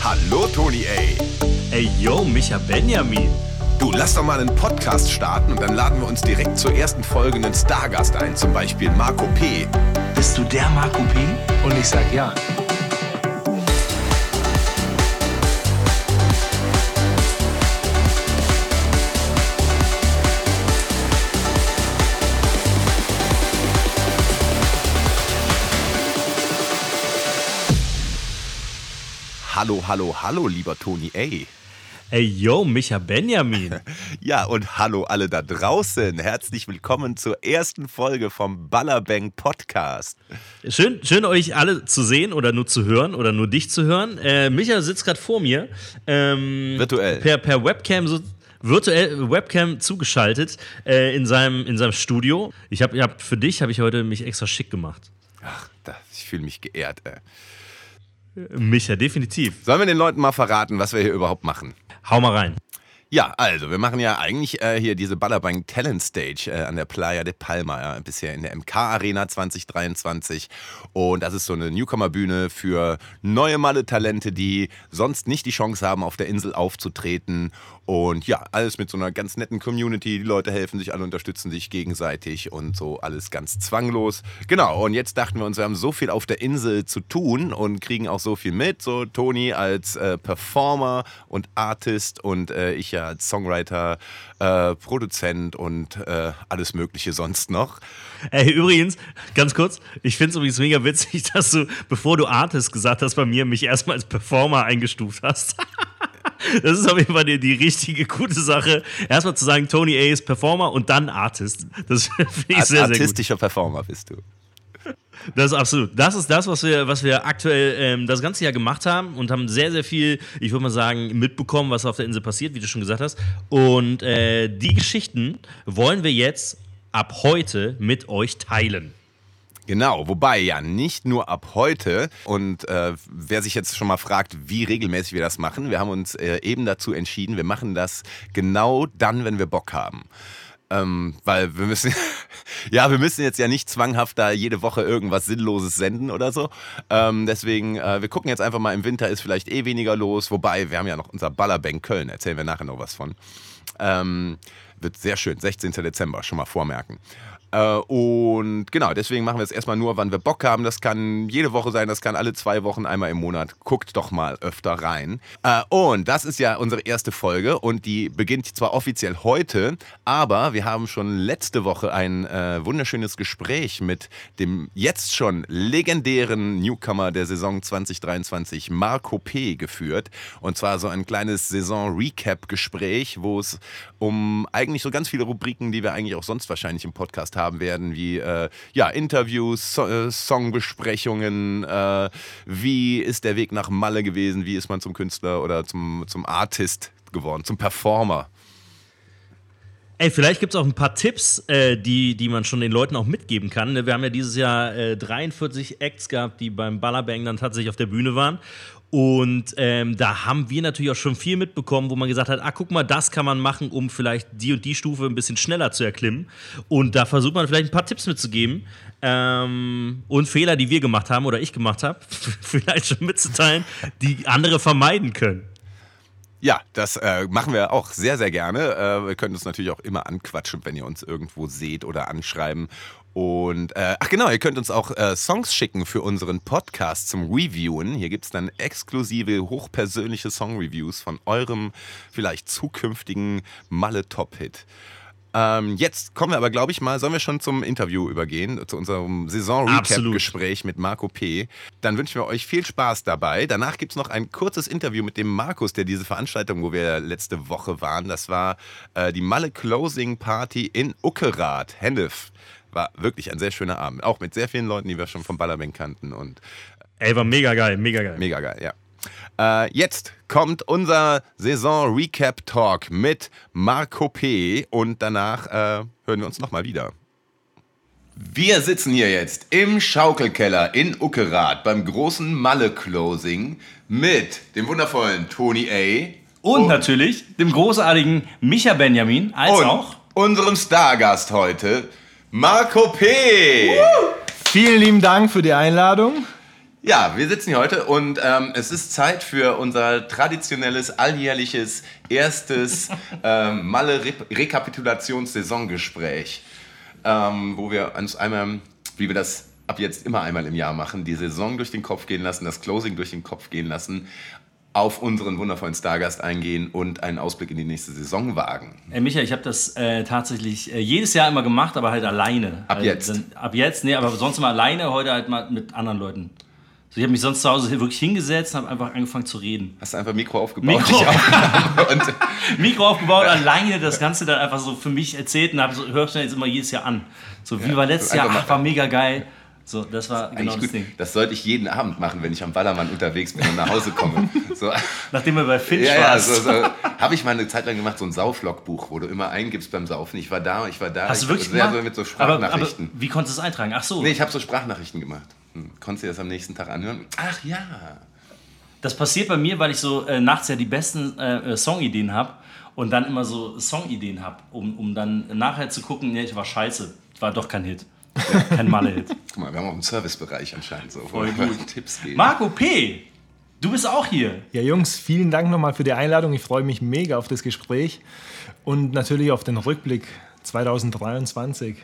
Hallo Toni A. Ey, yo, Micha Benjamin. Du, lass doch mal einen Podcast starten und dann laden wir uns direkt zur ersten Folge einen Stargast ein, zum Beispiel Marco P. Bist du der Marco P? Und ich sag ja. Hallo, hallo, hallo, lieber Toni A. Ey, yo, Micha Benjamin. Ja, und hallo alle da draußen. Herzlich willkommen zur ersten Folge vom Ballerbang Podcast. Schön, schön euch alle zu sehen oder nur zu hören oder nur dich zu hören. Äh, Micha sitzt gerade vor mir. Ähm, Virtuell. Per, per Webcam so virtuell Webcam zugeschaltet äh, in, seinem, in seinem Studio. Ich habe hab, für dich habe ich heute mich extra schick gemacht. Ach, das, ich fühle mich geehrt. Ey. Micha, definitiv. Sollen wir den Leuten mal verraten, was wir hier überhaupt machen? Hau mal rein. Ja, also wir machen ja eigentlich äh, hier diese Ballerbang Talent Stage äh, an der Playa de Palma, ja, bisher in der MK Arena 2023. Und das ist so eine Newcomer-Bühne für neue Malle-Talente, die sonst nicht die Chance haben, auf der Insel aufzutreten. Und ja, alles mit so einer ganz netten Community. Die Leute helfen sich alle, unterstützen sich gegenseitig und so alles ganz zwanglos. Genau, und jetzt dachten wir uns, wir haben so viel auf der Insel zu tun und kriegen auch so viel mit. So Toni als äh, Performer und Artist und äh, ich ja als Songwriter, äh, Produzent und äh, alles Mögliche sonst noch. Ey, übrigens, ganz kurz, ich finde es übrigens mega witzig, dass du, bevor du Artist gesagt hast, bei mir mich erstmal als Performer eingestuft hast. Das ist auf jeden Fall die, die richtige, gute Sache. Erstmal zu sagen, Tony A ist Performer und dann Artist. Das finde ich Als sehr, sehr gut. artistischer Performer bist du. Das ist absolut. Das ist das, was wir, was wir aktuell ähm, das ganze Jahr gemacht haben und haben sehr, sehr viel, ich würde mal sagen, mitbekommen, was auf der Insel passiert, wie du schon gesagt hast. Und äh, die Geschichten wollen wir jetzt ab heute mit euch teilen. Genau, wobei ja nicht nur ab heute. Und äh, wer sich jetzt schon mal fragt, wie regelmäßig wir das machen, wir haben uns äh, eben dazu entschieden, wir machen das genau dann, wenn wir Bock haben. Ähm, weil wir müssen, ja, wir müssen jetzt ja nicht zwanghaft da jede Woche irgendwas Sinnloses senden oder so. Ähm, deswegen, äh, wir gucken jetzt einfach mal, im Winter ist vielleicht eh weniger los. Wobei, wir haben ja noch unser Ballerbank Köln, erzählen wir nachher noch was von. Ähm, wird sehr schön, 16. Dezember, schon mal vormerken. Äh, und genau, deswegen machen wir es erstmal nur, wann wir Bock haben. Das kann jede Woche sein, das kann alle zwei Wochen, einmal im Monat. Guckt doch mal öfter rein. Äh, und das ist ja unsere erste Folge und die beginnt zwar offiziell heute, aber wir haben schon letzte Woche ein äh, wunderschönes Gespräch mit dem jetzt schon legendären Newcomer der Saison 2023, Marco P., geführt. Und zwar so ein kleines Saison-Recap-Gespräch, wo es um eigentlich so ganz viele Rubriken, die wir eigentlich auch sonst wahrscheinlich im Podcast haben werden, wie äh, ja, Interviews, so äh, Songbesprechungen, äh, wie ist der Weg nach Malle gewesen, wie ist man zum Künstler oder zum, zum Artist geworden, zum Performer. Ey, vielleicht gibt es auch ein paar Tipps, äh, die, die man schon den Leuten auch mitgeben kann. ne? Wir haben ja dieses Jahr äh, 43 Acts gehabt, die beim Ballerbang dann tatsächlich auf der Bühne waren. Und ähm, da haben wir natürlich auch schon viel mitbekommen, wo man gesagt hat, ah, guck mal, das kann man machen, um vielleicht die und die Stufe ein bisschen schneller zu erklimmen. Und da versucht man vielleicht ein paar Tipps mitzugeben ähm, und Fehler, die wir gemacht haben oder ich gemacht habe, vielleicht schon mitzuteilen, die andere vermeiden können. Ja, das äh, machen wir auch sehr, sehr gerne. Äh, wir können uns natürlich auch immer anquatschen, wenn ihr uns irgendwo seht oder anschreiben. Und äh, ach genau, ihr könnt uns auch äh, Songs schicken für unseren Podcast zum Reviewen. Hier gibt es dann exklusive, hochpersönliche Song-Reviews von eurem vielleicht zukünftigen Malle-Top-Hit. Ähm, jetzt kommen wir aber, glaube ich, mal, sollen wir schon zum Interview übergehen, zu unserem Saison-Recap-Gespräch mit Marco P. Dann wünschen wir euch viel Spaß dabei. Danach gibt es noch ein kurzes Interview mit dem Markus, der diese Veranstaltung, wo wir letzte Woche waren, das war äh, die Malle Closing Party in Uckerath, Hennef. War wirklich ein sehr schöner Abend. Auch mit sehr vielen Leuten, die wir schon vom Ballerbank kannten. Und Ey, war mega geil, mega geil. Mega geil, ja. Äh, jetzt kommt unser Saison-Recap-Talk mit Marco P. Und danach äh, hören wir uns nochmal wieder. Wir sitzen hier jetzt im Schaukelkeller in Uckerath beim großen Malle-Closing mit dem wundervollen Tony A. Und, natürlich dem großartigen Micha Benjamin, als und auch. unserem Stargast heute, Marco P. Vielen lieben Dank für die Einladung. Ja, wir sitzen hier heute und ähm, es ist Zeit für unser traditionelles, alljährliches, erstes ähm, Malle-Rekapitulationssaisongespräch, ähm, wo wir uns einmal, wie wir das ab jetzt immer einmal im Jahr machen, die Saison durch den Kopf gehen lassen, das Closing durch den Kopf gehen lassen, auf unseren wundervollen Stargast eingehen und einen Ausblick in die nächste Saison wagen. Ey, Micha, ich habe das äh, tatsächlich äh, jedes Jahr immer gemacht, aber halt alleine. Ab Also, jetzt? dann- ab jetzt, nee, aber sonst immer alleine, heute halt mal mit anderen Leuten. Ich habe mich sonst zu Hause wirklich hingesetzt und habe einfach angefangen zu reden. Hast du einfach Mikro aufgebaut? Mikro. und Mikro aufgebaut, alleine das Ganze dann einfach so für mich erzählt und habe so, hörst du jetzt immer jedes Jahr an. So, wie Ja, war letztes Jahr? Ach, war mega geil. So, das war genau eigentlich das gut. Ding. Das sollte ich jeden Abend machen, wenn ich am Ballermann unterwegs bin und nach Hause komme. So. Nachdem wir bei Finch Ja, ja, waren. so, so. habe ich mal eine Zeit lang gemacht, so ein Sauflogbuch, wo du immer eingibst beim Saufen. Ich war da, ich war da. Hast du ich, wirklich sehr, gemacht? so mit so aber, aber Sprachnachrichten. wie konntest du es eintragen? Ach so. nee, ich habe so Sprachnachrichten gemacht. Hm. Konntest du das am nächsten Tag anhören? Ach ja. Das passiert bei mir, weil ich so äh, nachts ja die besten äh, äh, Songideen habe und dann immer so Songideen habe, um, um dann nachher zu gucken, nee, ich war scheiße. War doch kein Hit. kein Malle-Hit. Guck mal, wir haben auch einen Servicebereich anscheinend, so, Voll gut. Tipps geben. Marco P., du bist auch hier. Ja, Jungs, vielen Dank nochmal für die Einladung. Ich freue mich mega auf das Gespräch und natürlich auf den Rückblick 2023.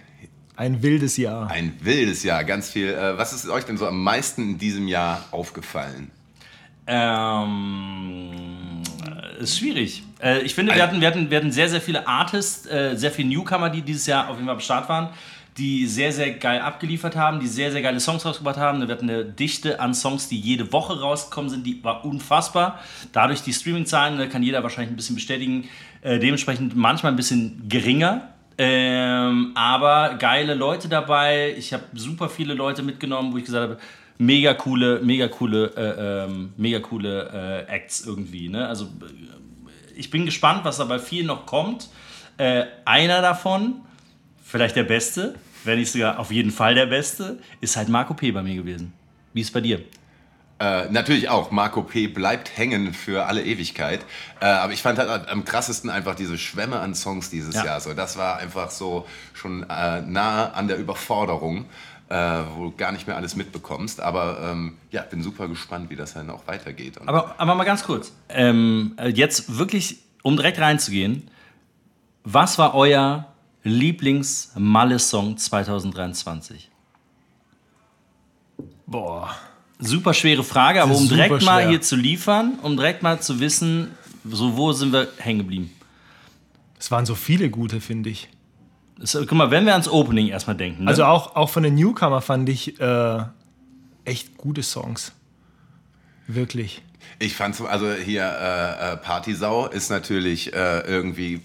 Ein wildes Jahr. Ein wildes Jahr, ganz viel. Äh, was ist euch denn so am meisten in diesem Jahr aufgefallen? Ähm, äh, ist schwierig. Äh, ich finde, wir hatten, wir, hatten, wir hatten sehr, sehr viele Artists, äh, sehr viele Newcomer, die dieses Jahr auf jeden Fall am Start waren, die sehr, sehr geil abgeliefert haben, die sehr, sehr geile Songs rausgebracht haben. Wir hatten eine Dichte an Songs, die jede Woche rausgekommen sind, die war unfassbar. Dadurch die Streaming-Zahlen, da kann jeder wahrscheinlich ein bisschen bestätigen, äh, dementsprechend manchmal ein bisschen geringer. Ähm, aber geile Leute dabei. Ich habe super viele Leute mitgenommen, wo ich gesagt habe, mega coole, mega coole, äh, ähm, mega coole äh, Acts irgendwie. Ne? Also äh, ich bin gespannt, was da bei vielen noch kommt. Äh, einer davon, vielleicht der Beste, wenn nicht sogar auf jeden Fall der Beste, ist halt Marco P. bei mir gewesen. Wie ist es bei dir? Äh, natürlich auch, Marco P. bleibt hängen für alle Ewigkeit. Äh, aber ich fand halt am krassesten einfach diese Schwämme an Songs dieses Ja. Jahr. So, das war einfach so schon äh, nah an der Überforderung, äh, wo du gar nicht mehr alles mitbekommst. Aber ähm, ja, bin super gespannt, wie das dann auch weitergeht. Und Aber, aber mal ganz kurz. Ähm, äh, jetzt wirklich, um direkt reinzugehen, was war euer Lieblings-Malle-Song 2023? Boah. Super schwere Frage, aber um direkt super mal schwer. hier zu liefern, um direkt mal zu wissen, so wo sind wir hängen geblieben. Es waren so viele gute, finde ich. Das, guck mal, wenn wir ans Opening erstmal denken. Ne? Also auch, auch von den Newcomer fand ich äh, echt gute Songs. Wirklich. Ich fand so, also hier äh, äh, Partysau ist natürlich äh, irgendwie,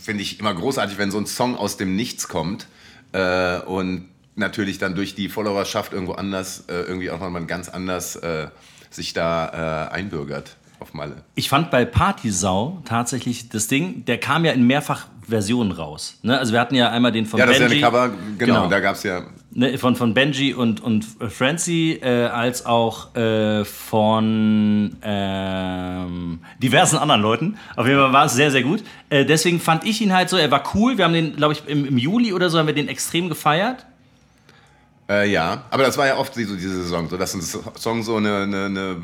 finde ich immer großartig, wenn so ein Song aus dem Nichts kommt äh, und natürlich dann durch die Followerschaft irgendwo anders, äh, irgendwie auch nochmal ganz anders äh, sich da äh, einbürgert auf Malle. Ich fand bei Partysau tatsächlich das Ding, der kam ja in mehrfach Versionen raus. Ne? Also wir hatten ja einmal den von Ja, das ist ja Benji. eine Cover, genau, Genau. da gab es ja, ne, von, von Benji und, und Francie, äh, als auch äh, von ähm, diversen anderen Leuten. Auf jeden Fall war es sehr, sehr gut. Äh, deswegen fand ich ihn halt so, er war cool. Wir haben den, glaube ich, im, im Juli oder so haben wir den extrem gefeiert. Äh, ja, aber das war ja oft so diese Saison, so dass ein Song so eine, eine, eine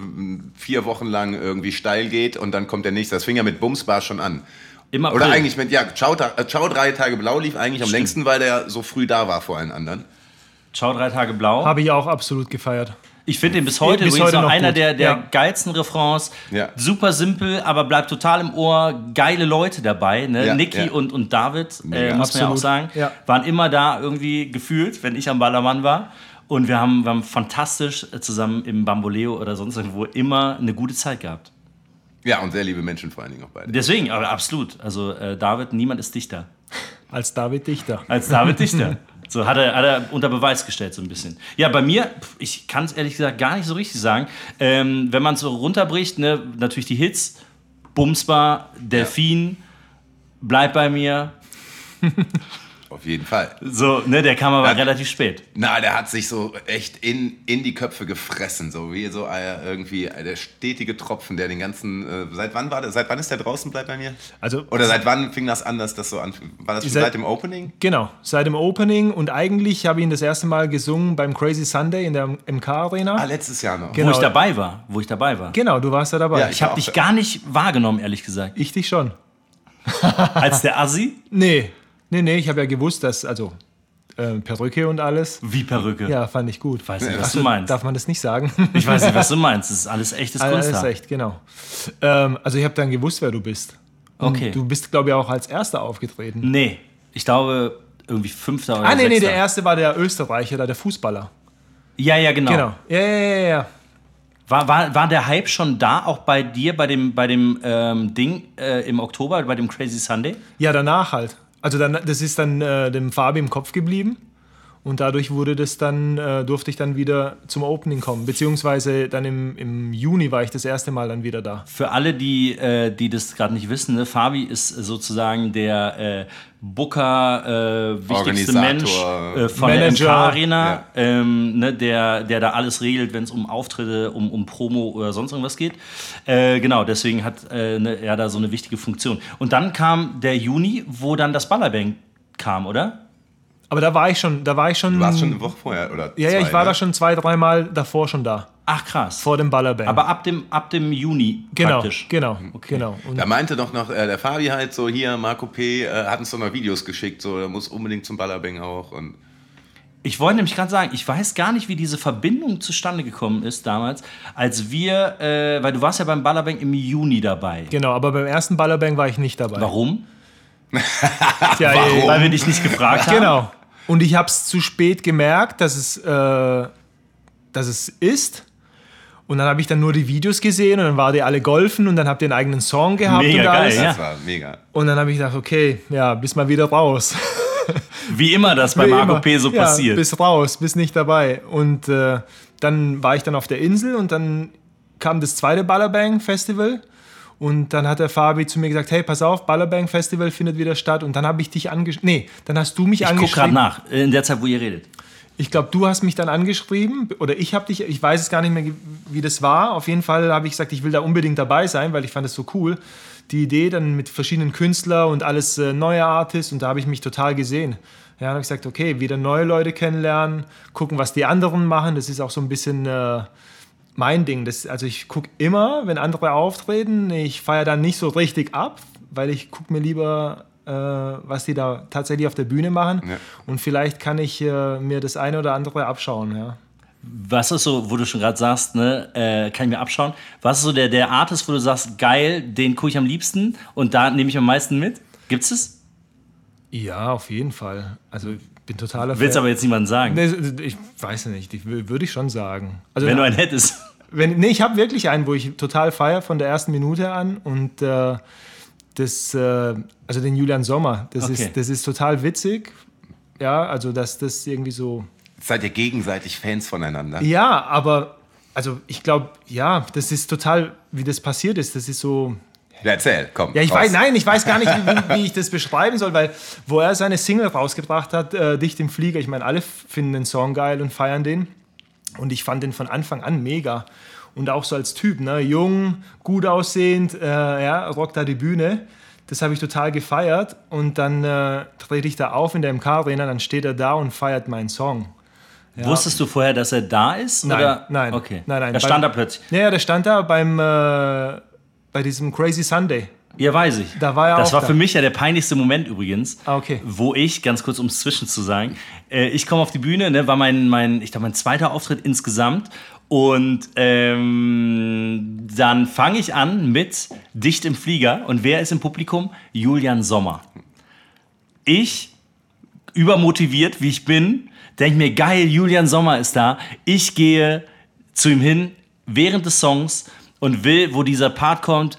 vier Wochen lang irgendwie steil geht und dann kommt der nächste. Das fing ja mit Bumsbar schon an. Im April. Oder eigentlich mit, ja, Ciao, äh, Ciao drei Tage blau lief eigentlich am Stimmt. längsten, weil der so früh da war vor allen anderen. Ciao, drei Tage blau. Habe ich auch absolut gefeiert. Ich finde den bis heute Bis übrigens heute noch einer gut. der, der Ja. geilsten Refrains. Ja. Super simpel, aber bleibt total im Ohr. Geile Leute dabei. Ne? Ja, Niki ja. Und, und David, äh, muss man ja auch sagen, Ja. waren immer da irgendwie gefühlt, wenn ich am Ballermann war. Und wir haben, wir haben fantastisch zusammen im Bamboleo oder sonst irgendwo immer eine gute Zeit gehabt. Ja, und sehr liebe Menschen vor allen Dingen auch beide. Deswegen, aber absolut. Also äh, David, niemand ist dichter Als David Dichter. als David Dichter. So hat er, hat er unter Beweis gestellt, so ein bisschen. Ja, bei mir, ich kann es ehrlich gesagt gar nicht so richtig sagen. Ähm, wenn man es so runterbricht, ne, natürlich die Hits, Bumsbar, Delfin, Bleib bei mir. Auf jeden Fall. So, ne, der kam aber Ja. relativ spät. Na, der hat sich so echt in, in die Köpfe gefressen, so wie so irgendwie der stetige Tropfen, der den ganzen. Äh, seit wann war der? Seit wann ist der draußen bleibt bei mir? Also, Oder seit wann fing das an, dass das so an? War das schon Seit- seit dem Opening? genau, seit dem Opening und eigentlich habe ich ihn das erste Mal gesungen beim Crazy Sunday in der MK Arena. Ah, letztes Jahr noch. Genau. Wo ich dabei war. Wo ich dabei war. Genau, du warst ja dabei. Ja, Ich habe auch. dich gar nicht wahrgenommen, ehrlich gesagt. ich dich schon. Als der Assi? Nee, nee, nee, ich habe ja gewusst, dass, also äh, Perücke und alles. Wie Perücke. Ja, fand ich gut. Weiß nicht, was Achso, du meinst. Darf man das nicht sagen? Ich weiß nicht, was du meinst. Das ist alles echtes Alles Kunsthaar. echt, genau. Ähm, also ich habe dann gewusst, wer du bist. Und Okay. Du bist, glaube ich, auch als Erster aufgetreten. Nee, ich glaube irgendwie Fünfter oder Ah, nee, nee, Sechster. der Erste war der Österreicher, da der Fußballer. Ja, ja, genau. Genau. Ja, ja, ja, ja. War, war, war der Hype schon da, auch bei dir, bei dem, bei dem ähm, Ding äh, im Oktober, bei dem Crazy Sunday? Ja, danach halt. Also dann, das ist dann äh, dem Fabi im Kopf geblieben. Und dadurch wurde das dann, äh, durfte ich dann wieder zum Opening kommen. Beziehungsweise dann im, im Juni war ich das erste Mal dann wieder da. Für alle, die, äh, die das gerade nicht wissen, ne, Fabi ist sozusagen der äh, Booker, äh, wichtigste Mensch äh, von Manager, der MK Arena, ja. ähm, ne, der, der da alles regelt, wenn es um Auftritte, um, um Promo oder sonst irgendwas geht. Äh, genau, deswegen hat äh, ne, er da so eine wichtige Funktion. Und dann kam der Juni, wo dann das Ballerbang kam, oder? Aber da war ich schon, da war ich schon. Du warst schon eine Woche vorher, oder? ja, ja, zwei, ich war ne? da schon zwei, dreimal davor schon da. Ach krass. Vor dem Ballerbang. Aber ab dem, ab dem Juni genau, praktisch. genau, genau. Und Da meinte doch noch äh, der Fabi halt so, hier, Marco P. Äh, hat uns doch noch Videos geschickt, so, er muss unbedingt zum Ballerbang auch. Und Ich wollte nämlich gerade sagen, ich weiß gar nicht, wie diese Verbindung zustande gekommen ist damals, als wir, äh, weil du warst ja beim Ballerbang im Juni dabei. genau, aber beim ersten Ballerbang war ich nicht dabei. Warum? Ja, Warum? Weil wir dich nicht gefragt haben. Genau. Und ich habe es zu spät gemerkt, dass es, äh, dass es ist. Und dann habe ich dann nur die Videos gesehen und dann war die alle golfen und dann habt ihr einen eigenen Song gehabt Mega und alles. geil, das Ja. war mega. Und dann habe ich gedacht, okay, ja, bis mal wieder raus. Wie immer das bei Marco immer. P. so ja, passiert. Bis raus, bis nicht dabei. Und äh, dann war ich dann auf der Insel und dann kam das zweite Ballerbang Festival. Und dann hat der Fabi zu mir gesagt, hey, pass auf, Ballerbang Festival findet wieder statt. Und dann habe ich dich angeschrieben. Nee, dann hast du mich ich guck gerade angeschrieben. nach, in der Zeit, wo ihr redet. Ich glaube, du hast mich dann angeschrieben oder ich habe dich, ich weiß es gar nicht mehr, wie das war. Auf jeden Fall habe ich gesagt, ich will da unbedingt dabei sein, weil ich fand es so cool. Die Idee dann mit verschiedenen Künstlern und alles äh, neue Artists und da habe ich mich total gesehen. Ja, dann habe ich gesagt, okay, wieder neue Leute kennenlernen, gucken, was die anderen machen. Das ist auch so ein bisschen äh, mein Ding. Das, also ich gucke immer, wenn andere auftreten, ich feiere dann nicht so richtig ab, weil ich gucke mir lieber, äh, was die da tatsächlich auf der Bühne machen. Ja. Und vielleicht kann ich äh, mir das eine oder andere abschauen. Ja. Was ist so, wo du schon gerade sagst, ne, äh, kann ich mir abschauen. Was ist so der, der Artist, wo du sagst, geil, den gucke ich am liebsten und da nehme ich am meisten mit? Gibt's es? ja, auf jeden Fall. Also bin totaler Willst Fan. aber jetzt niemandem sagen. Nee, ich weiß nicht, ich, wür- würde ich schon sagen. Also Wenn du einen hättest. Wenn, nee, ich habe wirklich einen, wo ich total feiere von der ersten Minute an und äh, das, äh, also den Julian Sommer, das, Okay. ist, das ist total witzig. Ja, also dass das irgendwie so. Seid ihr gegenseitig Fans voneinander? Ja, aber also ich glaube, ja, das ist total, wie das passiert ist. Das ist so. Ja, erzähl, komm. Ja, ich raus. weiß, nein, ich weiß gar nicht, wie, wie ich das beschreiben soll, weil wo er seine Single rausgebracht hat, äh, Dicht im Flieger, ich meine, alle finden den Song geil und feiern den. Und ich fand den von Anfang an mega. Und auch so als Typ, ne? jung, gut aussehend, äh, ja, rockt da die Bühne. Das habe ich total gefeiert. Und dann äh, trete ich da auf in der MK-Arena, dann steht er da und feiert meinen Song. Wusstest du vorher, dass er da ist? Nein, oder? nein, Okay. nein, nein. Da stand er plötzlich. Ja, ja, der stand da beim, äh, bei diesem Crazy Sunday. Ja, weiß ich. Da war er das war da. für mich ja der peinlichste Moment übrigens. Ah, okay. Wo ich, ganz kurz um es zwischen zu sagen, äh, ich komme auf die Bühne, ne, war mein, mein, ich glaube, mein zweiter Auftritt insgesamt. Und ähm, dann fange ich an mit Dicht im Flieger. Und wer ist im Publikum? Julian Sommer. Ich, übermotiviert wie ich bin, denke mir, geil, Julian Sommer ist da. Ich gehe zu ihm hin während des Songs und will, wo dieser Part kommt,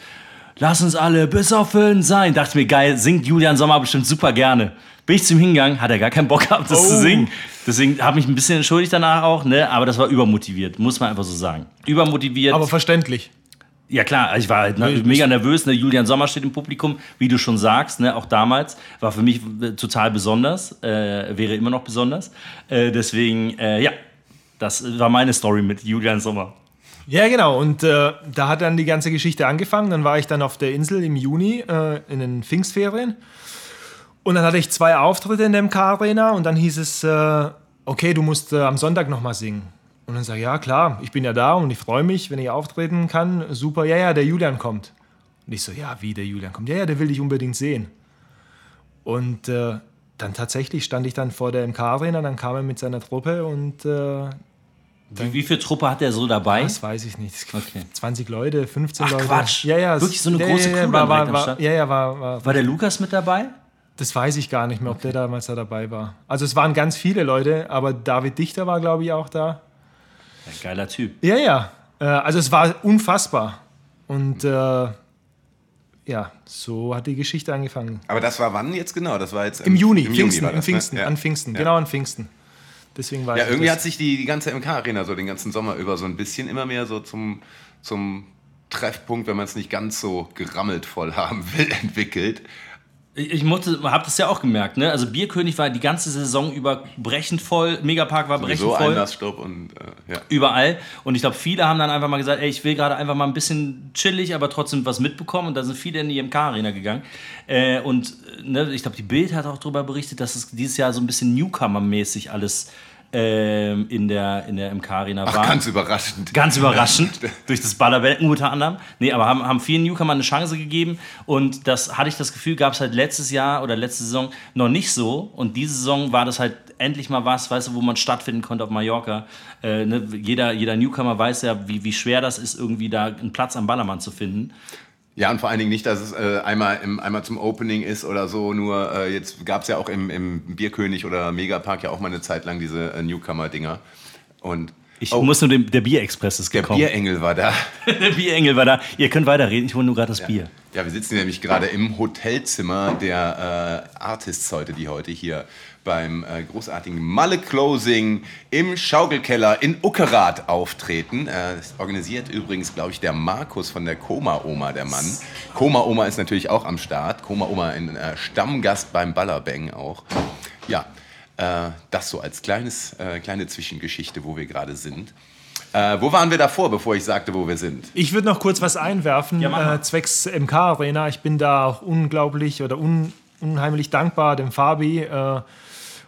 lass uns alle bis auf fünf sein. Dachte mir, geil, singt Julian Sommer bestimmt super gerne. Bin ich zu ihm hingegangen, hat er gar keinen Bock gehabt, das Oh. zu singen. Deswegen habe ich mich ein bisschen entschuldigt danach auch, ne? aber das war übermotiviert, muss man einfach so sagen. Übermotiviert. Aber verständlich. Ja klar, ich war halt ne, mega nervös. Ne? Julian Sommer steht im Publikum, wie du schon sagst, ne? auch damals. War für mich äh, total besonders, äh, wäre immer noch besonders. Äh, deswegen, äh, ja, das war meine Story mit Julian Sommer. Ja, genau. Und äh, da hat dann die ganze Geschichte angefangen. Dann war ich dann auf der Insel im Juni äh, in den Pfingstferien. Und dann hatte ich zwei Auftritte in der MK-Arena und dann hieß es, äh, okay, du musst äh, am Sonntag nochmal singen. Und dann sage ich, ja klar, ich bin ja da und ich freue mich, wenn ich auftreten kann. Super, ja, ja, der Julian kommt. Und ich so, ja, wie der Julian kommt? Ja, ja, der will dich unbedingt sehen. Und äh, dann tatsächlich stand ich dann vor der MK-Arena, dann kam er mit seiner Truppe und äh, wie, wie viel Truppe hat er so dabei? Das weiß ich nicht. Okay. 20 Leute, 15 Ach, Leute. Quatsch. Ja, ja. Wirklich so eine ja, große ja, Crew war, war, war? Ja, ja, war, war, War der Lukas mit dabei? Das weiß ich gar nicht mehr, ob der damals da dabei war. Also es waren ganz viele Leute, aber David Dichter war, glaube ich, auch da. Ja, geiler Typ. Ja, ja. Äh, Also es war unfassbar. Und äh, ja, so hat die Geschichte angefangen. Aber das war wann jetzt genau? Das war jetzt Im Juni, im Pfingsten, war im das, ne? Pfingsten, Ja. an Pfingsten, Ja. genau an Pfingsten. Deswegen war Ja, irgendwie hat sich die, die ganze MK-Arena so den ganzen Sommer über so ein bisschen immer mehr so zum, zum Treffpunkt, wenn man es nicht ganz so gerammelt voll haben will, entwickelt. Ich, ich habe das ja auch gemerkt. Ne? Also Bierkönig war die ganze Saison über brechend voll, Megapark war brechend So voll. Einlassstopp und äh, ja. überall. Und ich glaube, viele haben dann einfach mal gesagt, ey, ich will gerade einfach mal ein bisschen chillig, aber trotzdem was mitbekommen. Und da sind viele in die MK-Arena gegangen. Äh, und äh, ne, ich glaube, die Bild hat auch darüber berichtet, dass es dieses Jahr so ein bisschen Newcomer-mäßig alles ähm, in der, in der MK-Arena Ach, war. ganz überraschend. Ganz überraschend, durch das Ballerbecken unter anderem. Nee, aber haben, haben vielen Newcomern eine Chance gegeben. Und das hatte ich das Gefühl, gab es halt letztes Jahr oder letzte Saison noch nicht so. Und diese Saison war das halt endlich mal was, weißt du, wo man stattfinden konnte auf Mallorca. Äh, ne, jeder, jeder Newcomer weiß ja, wie, wie schwer das ist, irgendwie da einen Platz am Ballermann zu finden. Ja, und vor allen Dingen nicht, dass es äh, einmal, im, einmal zum Opening ist oder so. Nur äh, jetzt gab es ja auch im, im Bierkönig oder Megapark ja auch mal eine Zeit lang diese äh, Newcomer-Dinger. Und Ich Oh. muss nur dem, der Bierexpress ist der gekommen. Bierengel war da. der Bierengel war da. Ihr könnt weiterreden, ich hole nur gerade das Bier. Ja, wir sitzen nämlich gerade im Hotelzimmer der äh, Artists heute, die heute hier beim äh, großartigen Malle Closing im Schaukelkeller in Uckerath auftreten. Äh, das organisiert übrigens, glaube ich, der Markus von der Koma Oma, der Mann. Koma Oma ist natürlich auch am Start. Koma Oma ein äh, Stammgast beim Ballerbang auch. Ja, äh, das so als kleines, äh, kleine Zwischengeschichte, wo wir gerade sind. Äh, wo waren wir davor, bevor ich sagte, wo wir sind? Ich würde noch kurz was einwerfen, Ja, äh, zwecks MK-Arena. Ich bin da auch unglaublich oder un, unheimlich dankbar dem Fabi äh,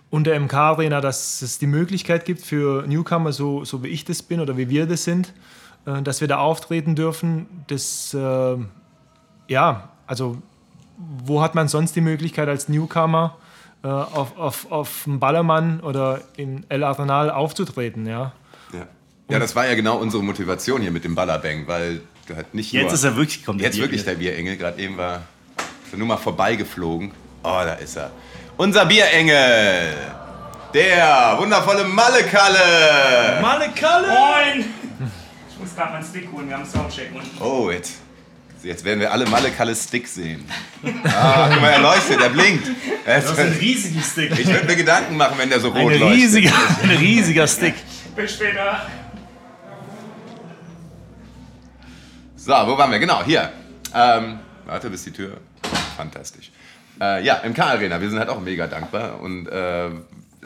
und der MK-Arena, dass es die Möglichkeit gibt für Newcomer, so, so wie ich das bin oder wie wir das sind, äh, dass wir da auftreten dürfen. Das, äh, ja, also wo hat man sonst die Möglichkeit als Newcomer äh, auf, auf, auf dem Ballermann oder im El Arenal aufzutreten, ja? Ja. ja, das war ja genau unsere Motivation hier mit dem Ballerbang, weil du halt nicht Jetzt nur... ist er wirklich der Jetzt wirklich der Bierengel. Bierengel. Gerade eben war er nur mal vorbeigeflogen. Oh, da ist er. Unser Bierengel! Der wundervolle Mallekalle! Manne Kalle! Moin! Ich muss gerade meinen Stick holen, wir haben Soundcheck. Und Oh, jetzt, jetzt werden wir alle Mallekalle Stick sehen. Ah, guck mal, er leuchtet, er blinkt. Er ist- das ist ein riesiger Stick. Ich würde mir Gedanken machen, wenn der so rot Ein leuchtet. riesiger, ein riesiger Stick. Bis später. So, wo waren wir? Genau, hier. Ähm, warte, bis die Tür. Fantastisch. Äh, ja, im K-Arena. Wir sind halt auch mega dankbar und äh,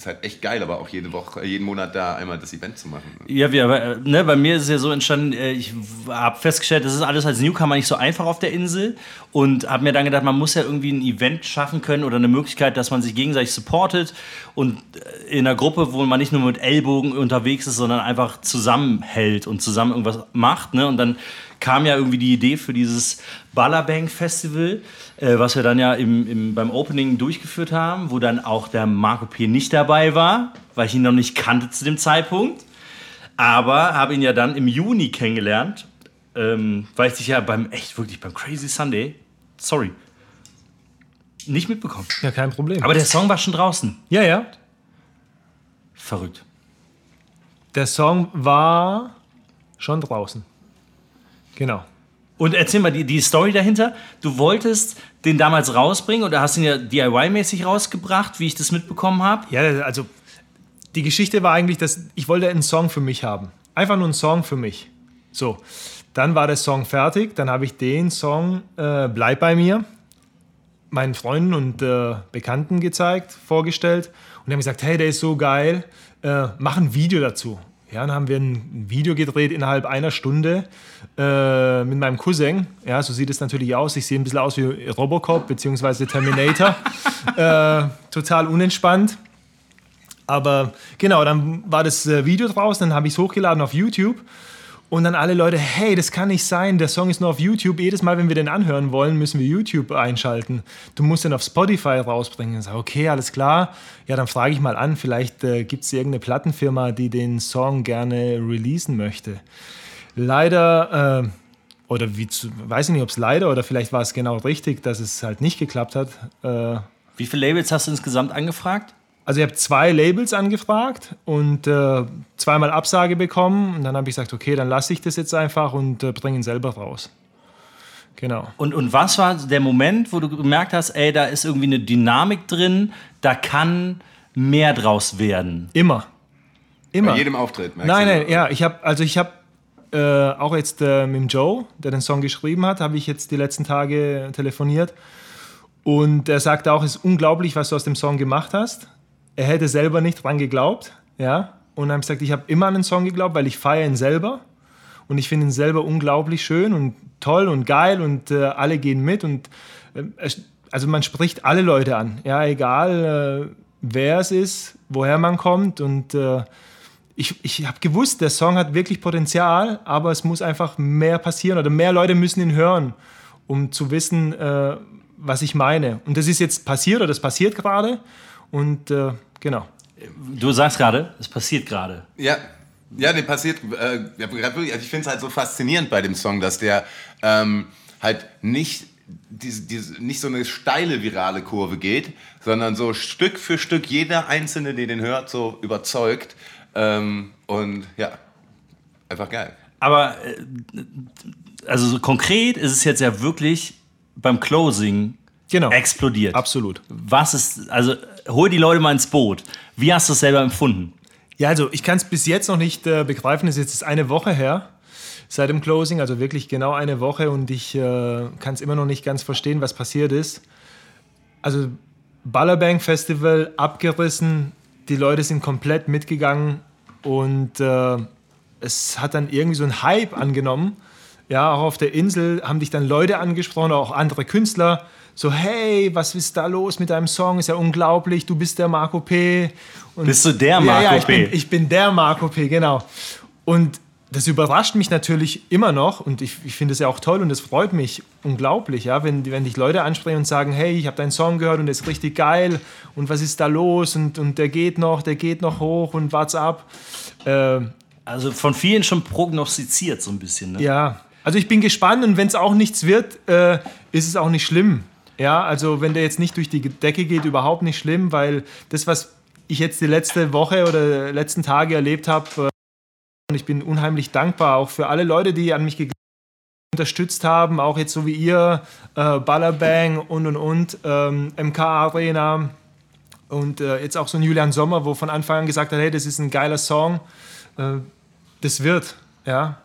ist halt echt geil, aber auch jede Woche, jeden Monat da einmal das Event zu machen. Ja, wir, äh, ne, bei mir ist es ja so entstanden, äh, ich habe festgestellt, das ist alles als Newcomer nicht so einfach auf der Insel und habe mir dann gedacht, man muss ja irgendwie ein Event schaffen können oder eine Möglichkeit, dass man sich gegenseitig supportet und äh, in einer Gruppe, wo man nicht nur mit Ellbogen unterwegs ist, sondern einfach zusammenhält und zusammen irgendwas macht. Ne? Und dann kam ja irgendwie die Idee für dieses Ballerbang Festival, äh, was wir dann ja im, im, beim Opening durchgeführt haben, wo dann auch der Marco P. nicht dabei war, weil ich ihn noch nicht kannte zu dem Zeitpunkt. Aber habe ihn ja dann im Juni kennengelernt, ähm, weil ich dich ja beim, echt wirklich beim Crazy Sunday, sorry, nicht mitbekommen. Ja, kein Problem. Aber der Song war schon draußen. ja, ja. Verrückt. Der Song war schon draußen. Genau. Und erzähl mal die, die Story dahinter. Du wolltest den damals rausbringen oder hast ihn ja DIY-mäßig rausgebracht, wie ich das mitbekommen habe. Ja, also die Geschichte war eigentlich, dass ich wollte einen Song für mich haben. Einfach nur einen Song für mich. So. Dann war der Song fertig. Dann habe ich den Song äh, Bleib bei mir meinen Freunden und äh, Bekannten gezeigt, vorgestellt und die haben gesagt, hey, der ist so geil, äh, mach ein Video dazu. Ja, dann haben wir ein Video gedreht innerhalb einer Stunde äh, mit meinem Cousin. Ja, so sieht es natürlich aus. Ich sehe ein bisschen aus wie Robocop bzw. Terminator. äh, total unentspannt. Aber genau, dann war das äh, Video draußen, dann habe ich es hochgeladen auf YouTube. Und dann alle Leute, hey, das kann nicht sein, der Song ist nur auf YouTube. Jedes Mal, wenn wir den anhören wollen, müssen wir YouTube einschalten. Du musst den auf Spotify rausbringen. Ich sage, okay, alles klar. Ja, dann frage ich mal an, vielleicht äh, gibt es irgendeine Plattenfirma, die den Song gerne releasen möchte. Leider, äh, oder wie, weiß ich nicht, ob es leider oder vielleicht war es genau richtig, dass es halt nicht geklappt hat. Äh, wie viele Labels hast du insgesamt angefragt? Also ich habe zwei Labels angefragt und äh, zweimal Absage bekommen. Und dann habe ich gesagt, okay, dann lasse ich das jetzt einfach und äh, bringe ihn selber raus. Genau. Und, und was war der Moment, wo du gemerkt hast, ey, da ist irgendwie eine Dynamik drin, da kann mehr draus werden? Immer. Immer. Bei jedem Auftritt. Nein, nein, ja, ich habe also ich habe äh, auch jetzt äh, mit Joe, der den Song geschrieben hat, habe ich jetzt die letzten Tage telefoniert. Und er sagte auch, es ist unglaublich, was du aus dem Song gemacht hast er hätte selber nicht dran geglaubt, ja, und dann habe gesagt, ich habe immer an den Song geglaubt, weil ich feiere ihn selber. Und ich finde ihn selber unglaublich schön und toll und geil und äh, alle gehen mit und äh, also man spricht alle Leute an, ja, egal äh, wer es ist, woher man kommt und äh, ich, ich habe gewusst, der Song hat wirklich Potenzial, aber es muss einfach mehr passieren oder mehr Leute müssen ihn hören, um zu wissen, äh, was ich meine. Und das ist jetzt passiert oder das passiert gerade und äh, genau. Du sagst gerade, es passiert gerade. Ja, ja, der passiert. Äh, also ich finde es halt so faszinierend bei dem Song, dass der ähm, halt nicht diese, diese, nicht so eine steile virale Kurve geht, sondern so Stück für Stück jeder Einzelne, der den hört, so überzeugt. Ähm, und ja, einfach geil. Aber äh, also so konkret ist es jetzt ja wirklich beim Closing genau. explodiert. Absolut. Was ist, also hol die Leute mal ins Boot. Wie hast du es selber empfunden? Ja, also ich kann es bis jetzt noch nicht äh, begreifen. Es ist jetzt eine Woche her seit dem Closing, also wirklich genau eine Woche und ich äh, kann es immer noch nicht ganz verstehen, was passiert ist. Also Ballerbank Festival abgerissen, die Leute sind komplett mitgegangen und äh, es hat dann irgendwie so einen Hype angenommen. Ja, auch auf der Insel haben dich dann Leute angesprochen, auch andere Künstler so, hey, was ist da los mit deinem Song? Ist ja unglaublich, du bist der Marco P. Und, bist du der Marco ja, ja, ich P? Bin, ich bin der Marco P, genau. Und das überrascht mich natürlich immer noch und ich, ich finde es ja auch toll und es freut mich unglaublich, ja, wenn, wenn dich Leute ansprechen und sagen, hey, ich habe deinen Song gehört und der ist richtig geil und was ist da los und, und der geht noch, der geht noch hoch und what's up. Äh, also von vielen schon prognostiziert so ein bisschen. Ne? Ja, also ich bin gespannt und wenn es auch nichts wird, äh, ist es auch nicht schlimm. Ja, also wenn der jetzt nicht durch die Decke geht, überhaupt nicht schlimm, weil das, was ich jetzt die letzte Woche oder letzten Tage erlebt habe, äh, und ich bin unheimlich dankbar auch für alle Leute, die an mich unterstützt haben, auch jetzt so wie ihr, äh, Ballerbang und und und, ähm, MK Arena und äh, jetzt auch so ein Julian Sommer, wo von Anfang an gesagt hat, hey, das ist ein geiler Song, äh, das wird, ja.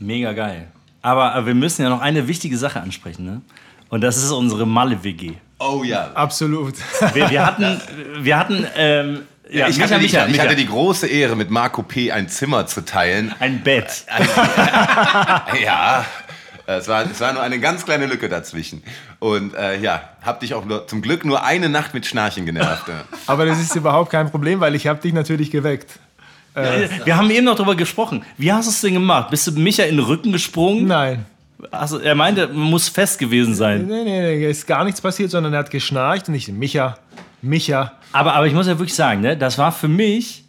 Mega geil. Aber, aber wir müssen ja noch eine wichtige Sache ansprechen, ne? Und das ist unsere Malle-WG. Oh ja. Absolut. Wir, wir hatten, wir hatten ähm, ja, ich, hatte, Micha, ich, hatte, die große Ehre, mit Marco P. ein Zimmer zu teilen. Ein Bett. ja, es war, es war nur eine ganz kleine Lücke dazwischen. Und äh, ja, hab dich auch nur, zum Glück nur eine Nacht mit Schnarchen genervt. Aber das ist überhaupt kein Problem, weil ich habe dich natürlich geweckt. Äh, wir haben eben noch darüber gesprochen. Wie hast du es denn gemacht? Bist du Micha in den Rücken gesprungen? Nein. Also er meinte, man muss fest gewesen sein. Nee, nee, nee, ist gar nichts passiert, sondern er hat geschnarcht und ich, Micha, Micha. Aber, aber ich muss ja wirklich sagen, ne, das war für mich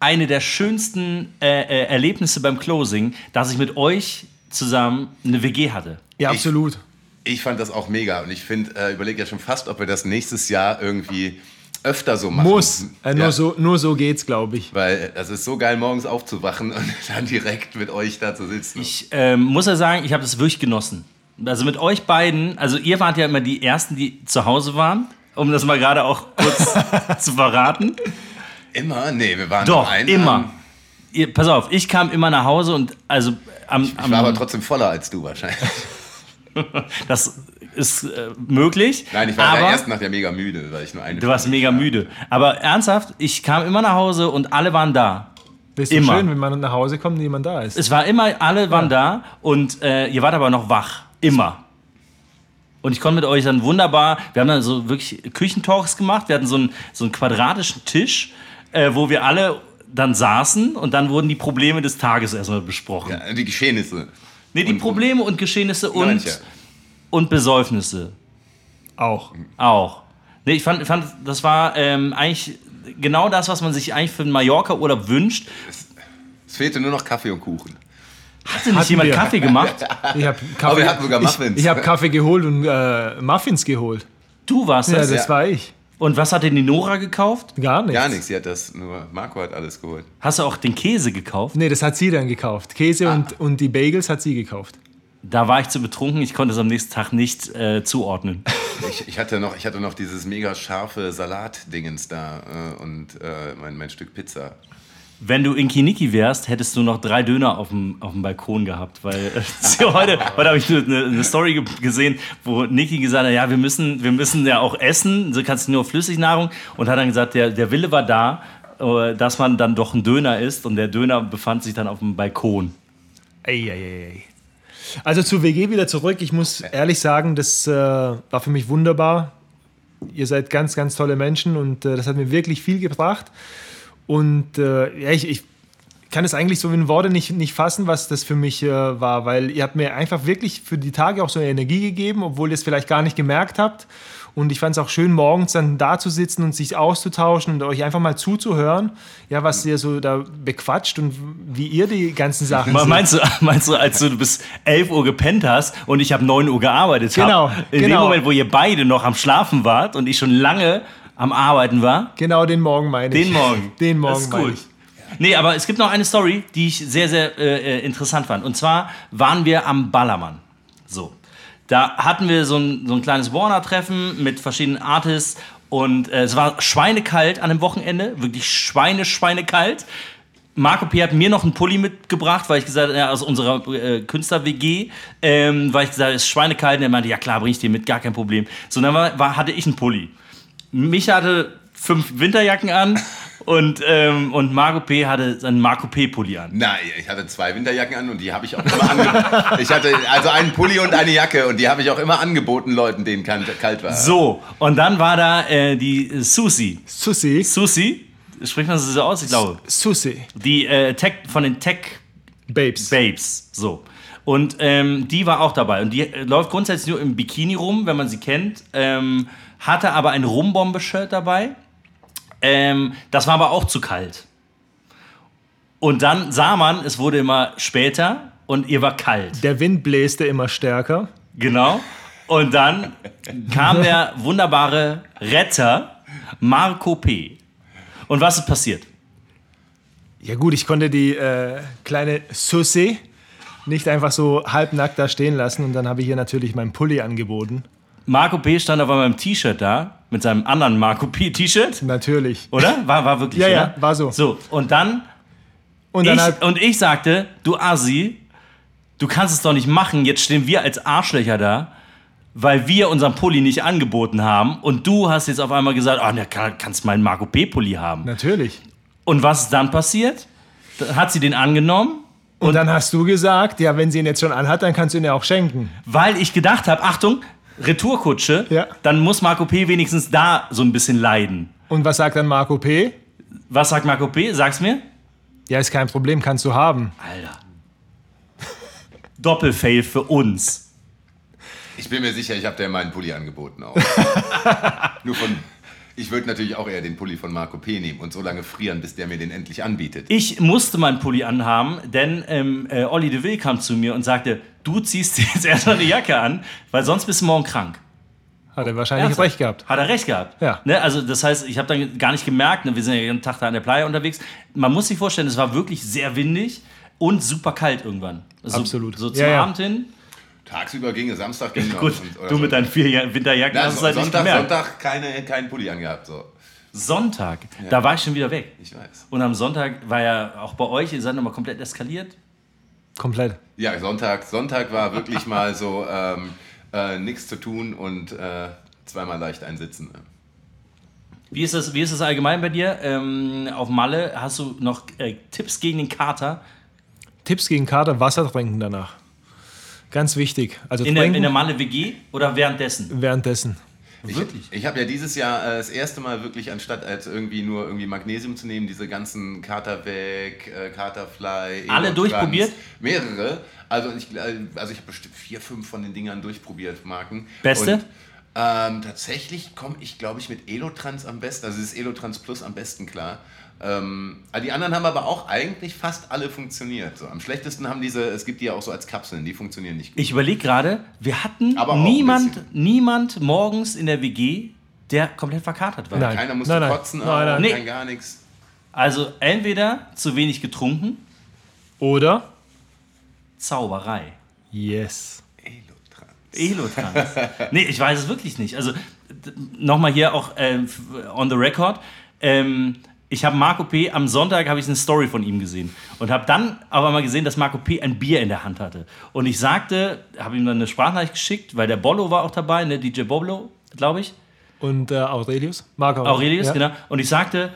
eine der schönsten äh, äh, Erlebnisse beim Closing, dass ich mit euch zusammen eine WG hatte. Ja, absolut. Ich, ich fand das auch mega und ich finde, äh, überlege ja schon fast, ob wir das nächstes Jahr irgendwie öfter so machen. Muss. Äh, nur, ja. so, nur so geht's, glaube ich. Weil es ist so geil, morgens aufzuwachen und dann direkt mit euch da zu sitzen. Ich ähm, muss ja sagen, ich habe das wirklich genossen. Also mit euch beiden, also ihr wart ja immer die Ersten, die zu Hause waren, um das mal gerade auch kurz zu verraten. Immer? Nee, wir waren Doch, immer. ihr, pass auf, ich kam immer nach Hause und also am, Ich am war aber trotzdem voller als du wahrscheinlich. das ist äh, möglich. Nein, ich war aber ja erst nachher mega müde, weil ich nur eine Du warst Stunde mega geschlafen müde. Aber ernsthaft, ich kam immer nach Hause und alle waren da. Das ist Immer. schön, wenn man nach Hause kommt und jemand da ist. Es war immer, alle waren da und äh, ihr wart aber noch wach. Immer. Und ich konnte mit euch dann wunderbar, wir haben dann so wirklich Küchentalks gemacht. Wir hatten so einen, so einen quadratischen Tisch, äh, wo wir alle dann saßen und dann wurden die Probleme des Tages erstmal besprochen. Ja, die Geschehnisse. Nee, die Und- Probleme und Geschehnisse und, Manche. Und Besäufnisse Auch. auch. Nee, ich fand, fand das war ähm, eigentlich genau das, was man sich eigentlich für einen Mallorca-Urlaub wünscht. Es fehlte nur noch Kaffee und Kuchen. Hatte nicht Hatten jemand wir. Kaffee gemacht? Ich habe Aber Kaffee, wir hatten sogar Muffins. ich, ich hab Kaffee geholt und äh, Muffins geholt. Du warst Ja, das. das Ja. war ich. Und was hat denn die Nora gekauft? Gar nichts. Gar nichts, sie hat das nur. Marco hat alles geholt. Hast du auch den Käse gekauft? Nee, das hat sie dann gekauft. Käse Ah. und, und die Bagels hat sie gekauft. Da war ich zu betrunken, ich konnte es am nächsten Tag nicht äh, zuordnen. Ich, ich, hatte noch, ich hatte noch dieses mega scharfe Salat-Dingens da äh, und äh, mein, mein Stück Pizza. Wenn du in Kiniki wärst, hättest du noch drei Döner auf dem, auf dem Balkon gehabt. Weil äh, heute, heute habe ich eine, eine Story ge- gesehen, wo Niki gesagt hat, ja, wir müssen, wir müssen ja auch essen, so kannst du nur Flüssignahrung. Und hat dann gesagt, der, der Wille war da, äh, dass man dann doch ein Döner isst. Und der Döner befand sich dann auf dem Balkon. Eieiei. Also zur WG wieder zurück. Ich muss ehrlich sagen, das äh, war für mich wunderbar. Ihr seid ganz, ganz tolle Menschen und äh, das hat mir wirklich viel gebracht. Und äh, ja, ich, ich kann es eigentlich so in Worte nicht, nicht fassen, was das für mich äh, war, weil ihr habt mir einfach wirklich für die Tage auch so eine Energie gegeben, obwohl ihr es vielleicht gar nicht gemerkt habt. Und ich fand es auch schön, morgens dann da zu sitzen und sich auszutauschen und euch einfach mal zuzuhören, ja, was ihr so da bequatscht und wie ihr die ganzen Sachen seht. Meinst du, meinst du, als du bis 11 Uhr gepennt hast und ich habe 9 Uhr gearbeitet Genau, hab, in dem genau. Moment, wo ihr beide noch am Schlafen wart und ich schon lange am Arbeiten war, Genau den Morgen meine ich. den Morgen. Den Das Morgen ist meine gut. ich. Nee, aber es gibt noch eine Story, die ich sehr, sehr äh, äh, interessant fand. Und zwar waren wir am Ballermann. So. Da hatten wir so ein, so ein kleines Warner-Treffen mit verschiedenen Artists und äh, es war schweinekalt an dem Wochenende, wirklich schweine, schweinekalt. Marco P. hat mir noch einen Pulli mitgebracht, weil ich gesagt habe, ja, aus unserer äh, Künstler-WG, ähm, weil ich gesagt habe, es ist schweinekalt. Und er meinte, ja klar, bring ich dir mit, gar kein Problem. So, dann war, war, hatte ich einen Pulli. Mich hatte fünf Winterjacken an und, ähm, und Marco P. hatte seinen Marco P-Pulli an. Nein, ich hatte zwei Winterjacken an und die habe ich auch immer angeboten. Ich hatte also einen Pulli und eine Jacke und die habe ich auch immer angeboten Leuten, denen kalt, kalt war. So, und dann war da äh, die Susi. Susi. Susi, spricht man das so aus? Ich glaube. Susi. Die äh, Tech, von den Tech Babes. Babes. So. Und ähm, die war auch dabei. Und die äh, läuft grundsätzlich nur im Bikini rum, wenn man sie kennt. Ähm, hatte aber ein Rumbombe-Shirt dabei. Ähm, das war aber auch zu kalt. Und dann sah man, es wurde immer später und ihr war kalt. Der Wind bläste immer stärker. Genau. Und dann kam der wunderbare Retter Marco P. Und was ist passiert? Ja gut, ich konnte die äh, kleine Susi nicht einfach so halbnackt da stehen lassen und dann habe ich ihr natürlich meinen Pulli angeboten. Marco P. stand auf im T-Shirt da, mit seinem anderen Marco P. T-Shirt, Natürlich. oder? War, war wirklich, Ja, oder? ja, war so. So, und dann, Und dann ich, halt, und ich sagte, du Assi, du kannst es doch nicht machen, jetzt stehen wir als Arschlöcher da, weil wir unseren Pulli nicht angeboten haben und du hast jetzt auf einmal gesagt, oh, ne, kann, kannst meinen Marco P. Pulli haben. natürlich. Und was ist dann passiert? Dann hat sie den angenommen, Und, dann hast du gesagt, ja, wenn sie ihn jetzt schon anhat, dann kannst du ihn ja auch schenken. weil ich gedacht habe, Achtung, Retourkutsche, Ja. dann muss Marco P. wenigstens da so ein bisschen leiden. Und was sagt dann Marco P? Was sagt Marco P.? Sag's mir. Ja, ist kein Problem, kannst du haben. Alter. Doppelfail für uns. Ich bin mir sicher, ich habe dir meinen Pulli angeboten auch. Nur von. Ich würde natürlich auch eher den Pulli von Marco P. nehmen und so lange frieren, bis der mir den endlich anbietet. Ich musste meinen Pulli anhaben, denn ähm, äh, Olli de Will kam zu mir und sagte, du ziehst dir jetzt erstmal eine Jacke an, weil sonst bist du morgen krank. Hat er wahrscheinlich Ernsthaft? recht gehabt. Hat er recht gehabt. Ja. Ne, also das heißt, ich habe dann gar nicht gemerkt, ne, wir sind ja den Tag da an der Playa unterwegs. Man muss sich vorstellen, es war wirklich sehr windig und super kalt irgendwann. Also Absolut. So zum Ja, ja. Abend hin. Tagsüber ginge, Samstag ging noch. Gut, und- oder du so. mit deinen vier Ja- Winterjacken Na, hast es halt nicht Sonntag, gemerkt. Sonntag keine, keinen Pulli angehabt. So. Sonntag, da war ich schon wieder weg. Ich weiß. Und am Sonntag war ja auch bei euch, ihr seid nochmal komplett eskaliert. Komplett. Ja, Sonntag, Sonntag war wirklich mal so ähm, äh, nichts zu tun und äh, zweimal leicht einsitzen. Wie ist das, wie ist das allgemein bei dir? Ähm, auf Malle hast du noch äh, Tipps gegen den Kater? Tipps gegen Kater, Wasser trinken danach. Ganz wichtig. Also In der, in der Malle WG oder währenddessen? währenddessen. Wirklich? Ich, ich habe ja dieses Jahr äh, das erste Mal wirklich, anstatt als irgendwie nur irgendwie Magnesium zu nehmen, diese ganzen Kater weg, äh, Katerfly. Alle durchprobiert? Mehrere. Also ich, äh, also ich habe bestimmt vier, fünf von den Dingern durchprobiert, Marken. Beste? Und, ähm, tatsächlich komme ich, glaube ich, mit Elotrans am besten, also das Elotrans Plus am besten klar. Ähm, die anderen haben aber auch eigentlich fast alle funktioniert. So, am schlechtesten haben diese, es gibt die ja auch so als Kapseln, die funktionieren nicht gut. Ich überlege gerade, wir hatten niemand, niemand morgens in der WG, der komplett verkatert war. Nein. Keiner musste Nein, nein. kotzen, Nein, nein. Nee. kein gar nichts. Also entweder zu wenig getrunken, Oder? Zauberei. Yes. Elotrans. Elotrans. nee, ich weiß es wirklich nicht. Also nochmal hier auch äh, on the record. Ähm, ich habe Marco P. am Sonntag habe ich eine Story von ihm gesehen und habe dann aber mal gesehen, dass Marco P. ein Bier in der Hand hatte. Und ich sagte, habe ihm dann eine Sprachnachricht geschickt, weil der Bollo war auch dabei, ne, DJ Boblo, glaube ich. Und äh, Aurelius? Marc Aurelius, ja. genau. Und ich sagte,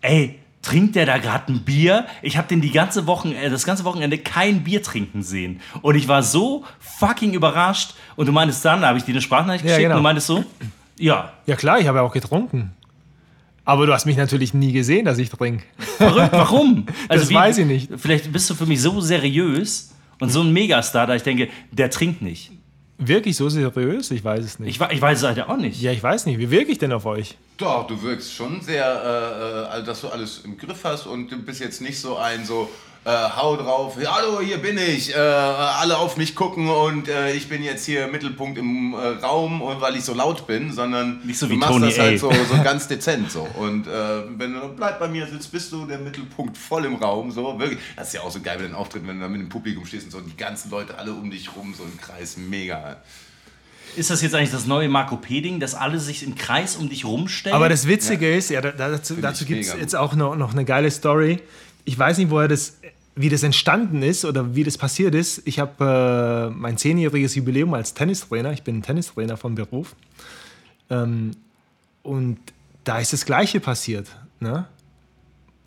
ey, trinkt der da gerade ein Bier? Ich habe den die ganze Wochen, äh, das ganze Wochenende kein Bier trinken sehen. Und ich war so fucking überrascht. Und du meintest dann, da habe ich dir eine Sprachnachricht Ja, geschickt genau. und du meintest so, ja, Ja klar, ich habe ja auch getrunken. Aber du hast mich natürlich nie gesehen, dass ich trinke. verrückt, warum? Also Das weiß ich nicht. Vielleicht bist du für mich so seriös und so ein Megastar, da ich denke, der trinkt nicht. Wirklich so seriös? Ich weiß es nicht. Ich, ich weiß es halt auch nicht. ja, ich weiß nicht. Wie wirke ich denn auf euch? Doch, du wirkst schon sehr, äh, äh, dass du alles im Griff hast und du bist jetzt nicht so ein so, äh, hau drauf, ja, hallo, hier bin ich, äh, alle auf mich gucken und äh, ich bin jetzt hier Mittelpunkt im äh, Raum, und weil ich so laut bin, sondern Nicht so du wie machst Tony das A. halt so, so ganz dezent so. Und äh, wenn du bleib bei mir sitzt, bist du der Mittelpunkt voll im Raum, so wirklich. Das ist ja auch so geil bei den Auftritten, wenn du da mit dem Publikum stehst und so die ganzen Leute alle um dich rum, so im Kreis, mega. Ist das jetzt eigentlich das neue Marco P-Ding, dass alle sich im Kreis um dich rumstellen? Aber das Witzige ist, ja, da- dazu, dazu gibt es jetzt auch noch, noch eine geile Story. Ich weiß nicht, woher das, wie das entstanden ist oder wie das passiert ist. Ich habe äh, mein zehnjähriges Jubiläum als Tennistrainer. Ich bin Tennistrainer vom Beruf. Ähm, und da ist das Gleiche passiert. Ne?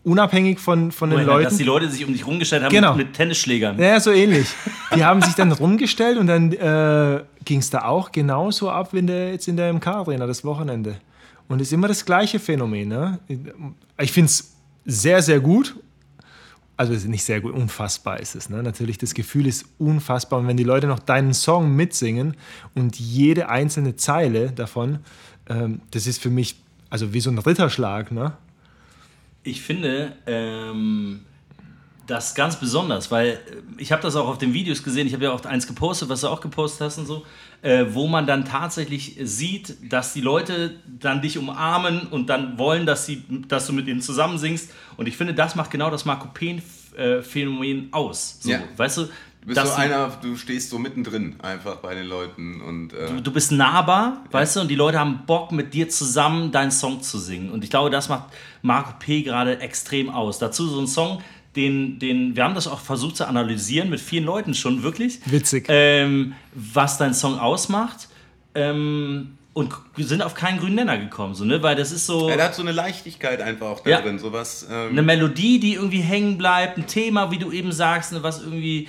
Unabhängig von, von den Dass Leuten. die Leute sich um dich rumgestellt haben Genau. mit, mit Tennisschlägern. Ja, so ähnlich. Die haben sich dann rumgestellt und dann äh, ging es da auch genauso ab wie in der, jetzt in der MK-Arena das Wochenende. Und es ist immer das gleiche Phänomen. Ne? Ich finde es sehr, sehr gut. Also es ist nicht sehr gut, unfassbar ist es. Ne? Natürlich, das Gefühl ist unfassbar. Und wenn die Leute noch deinen Song mitsingen und jede einzelne Zeile davon, ähm, das ist für mich also wie so ein Ritterschlag. Ne? Ich finde ähm, das ganz besonders, weil äh, ich habe das auch auf den Videos gesehen, ich habe ja auch eins gepostet, was du auch gepostet hast und so, äh, wo man dann tatsächlich sieht, dass die Leute dann dich umarmen und dann wollen, dass, sie, dass du mit ihnen zusammen singst. Und ich finde, das macht genau das Marco Pen-Phänomen aus. So, Ja. Weißt du, Du bist so du- einer, du stehst so mittendrin einfach bei den Leuten und äh, Du bist nahbar, weißt du, und die Leute haben Bock, mit dir zusammen deinen Song zu singen. Und ich glaube, das macht Marco P. gerade extrem aus. Dazu so ein Song, den, den, wir haben das auch versucht zu analysieren mit vielen Leuten schon, wirklich. Witzig. Ähm, was dein Song ausmacht. Ähm, und wir sind auf keinen grünen Nenner gekommen, so, ne? Weil das ist so Ja, der hat so eine Leichtigkeit einfach auch da Ja. drin. Sowas, ähm, eine Melodie, die irgendwie hängen bleibt, ein Thema, wie du eben sagst, ne, was irgendwie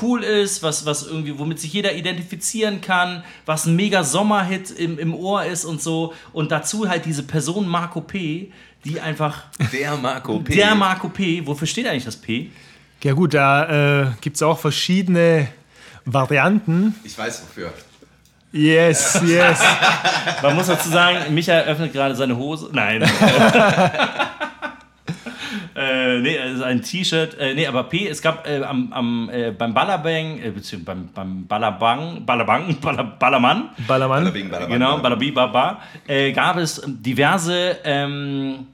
cool ist, was, was irgendwie, womit sich jeder identifizieren kann, was ein mega Sommerhit im, im Ohr ist und so. Und dazu halt diese Person Marco P., die einfach. der Marco P. Der Marco P., wofür steht eigentlich das P? Ja gut, da äh, gibt es auch verschiedene Varianten. Ich weiß wofür. Yes, yes. Man muss dazu sagen, Michael öffnet gerade seine Hose. Nein. äh, nee, also ein T-Shirt. Äh, nee, aber P, es gab äh, am, am, äh, beim Ballabang, äh, beziehungsweise beim, beim Ballabang, Ballabang, Baller, Ballermann, Ballermann. Wegen Ballermann, genau, ja. Ballabi Baba, äh, gab es diverse ähm,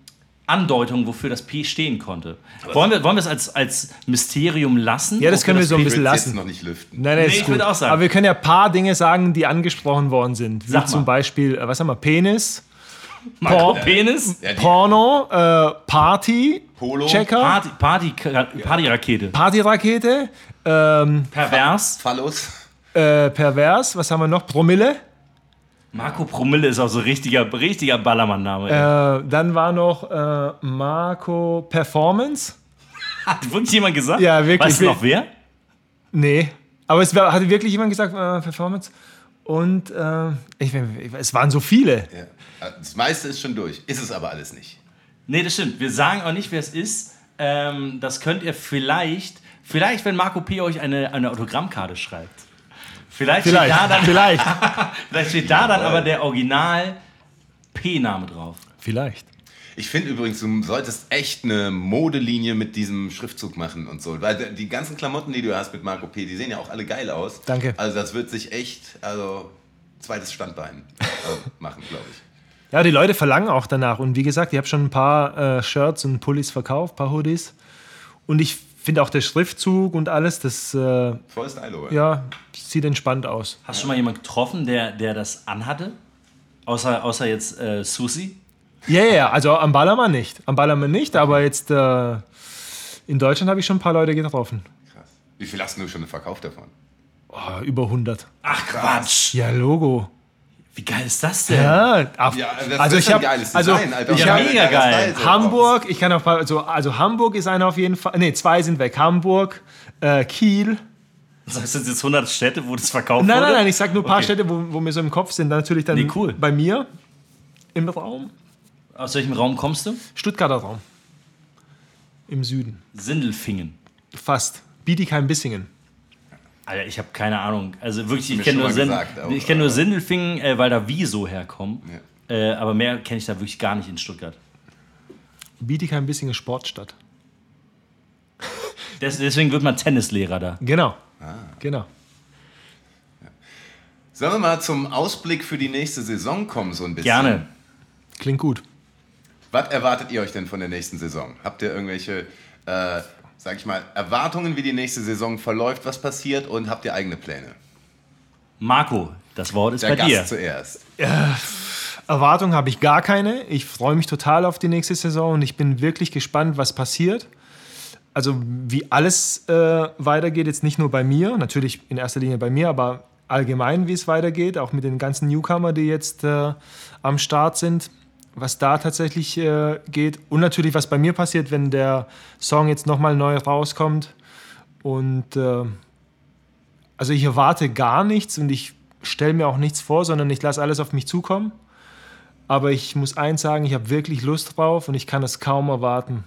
Andeutungen, wofür das P stehen konnte. Wollen wir, wollen wir es als, als Mysterium lassen? Ja, das können wir so ein Ich bisschen will jetzt lassen. noch nicht lüften. Nein, nein, Nee, ich gut. würd auch sagen. Aber wir können ja ein paar Dinge sagen, die angesprochen worden sind. Wie Sag mal. zum Beispiel, äh, was haben wir, Penis. Marco Penis? Ja, die Porno, äh, Party, Polo. Checker, Party, Party, Partyrakete. Partyrakete, ähm, Pervers. Phallus. äh, Pervers, was haben wir noch? Promille. Marco Promille ist auch so richtiger, richtiger Ballermann-Name. ey. Äh, dann war noch äh, Marco Performance. Hat wirklich jemand gesagt? Ja, wirklich. Weißt du noch wer? Nee, aber es war, hatte wirklich jemand gesagt, äh, Performance. Und äh, ich, es waren so viele. Ja. Das meiste ist schon durch. Ist es aber alles nicht. Nee, das stimmt. Wir sagen auch nicht, wer es ist. Ähm, das könnt ihr vielleicht, vielleicht, wenn Marco P. euch eine, eine Autogrammkarte schreibt. Vielleicht, Vielleicht, steht da dann, vielleicht, vielleicht steht da dann aber der Original P-Name drauf. vielleicht. Ich finde übrigens, du solltest echt eine Modelinie mit diesem Schriftzug machen und so. Weil die ganzen Klamotten, die du hast mit Marco P., die sehen ja auch alle geil aus. Danke. Also das wird sich echt, also zweites Standbein äh, machen, glaube ich. Ja, die Leute verlangen auch danach. Und wie gesagt, ich habe schon ein paar äh, Shirts und Pullis verkauft, ein paar Hoodies. Und ich finde auch der Schriftzug und alles, das äh, Voll Stylo, ja, sieht entspannt aus. Hast du schon mal jemanden getroffen, der, der das anhatte? Außer, außer jetzt äh, Susi? Ja, ja, ja, also am Ballermann nicht. Am Ballermann nicht, aber jetzt äh, in Deutschland habe ich schon ein paar Leute getroffen. Krass. Wie viel hast du schon verkauft davon? Oh, über 100. Ach Quatsch! Ja, Logo. Wie geil ist das denn? Ja, ab, das also ist ich habe also Design, Alter. ich Ja, hab, mega geil. Hamburg, ich kann auch paar, also, also Hamburg ist einer auf jeden Fall. Nee, zwei sind weg. Hamburg, äh, Kiel. Sagst du jetzt 100 Städte, wo das verkauft Nein, wurde? nein, nein, ich sag nur ein paar Okay. Städte, wo, wo mir so im Kopf sind. Dann natürlich dann Nee, cool. bei mir im Raum. Aus welchem Raum kommst du? Stuttgarter Raum. Im Süden. Sindelfingen. Fast. Bietigheim-Bissingen. Alter, ich habe keine Ahnung. Also wirklich, ich kenne nur, Sin kenn nur Sindelfingen, äh, weil da Wieso herkommen. Ja. Äh, aber mehr kenne ich da wirklich gar nicht in Stuttgart. Bietigheim-Bissingen Sportstadt. Des, deswegen wird man Tennislehrer da. Genau. Ah. Genau. Sollen wir mal zum Ausblick für die nächste Saison kommen, so ein bisschen? Gerne. Klingt gut. Was erwartet ihr euch denn von der nächsten Saison? Habt ihr irgendwelche, äh, sag ich mal, Erwartungen, wie die nächste Saison verläuft, was passiert und habt ihr eigene Pläne? Marco, das Wort ist Der bei Gast dir. zuerst. Erwartungen habe ich gar keine. Ich freue mich total auf die nächste Saison und ich bin wirklich gespannt, was passiert. Also wie alles äh, weitergeht, jetzt nicht nur bei mir, natürlich in erster Linie bei mir, aber allgemein, wie es weitergeht, auch mit den ganzen Newcomer, die jetzt äh, am Start sind, was da tatsächlich äh, geht und natürlich, was bei mir passiert, wenn der Song jetzt nochmal neu rauskommt. Und äh, also ich erwarte gar nichts und ich stelle mir auch nichts vor, sondern ich lasse alles auf mich zukommen. Aber ich muss eins sagen, ich habe wirklich Lust drauf und ich kann es kaum erwarten.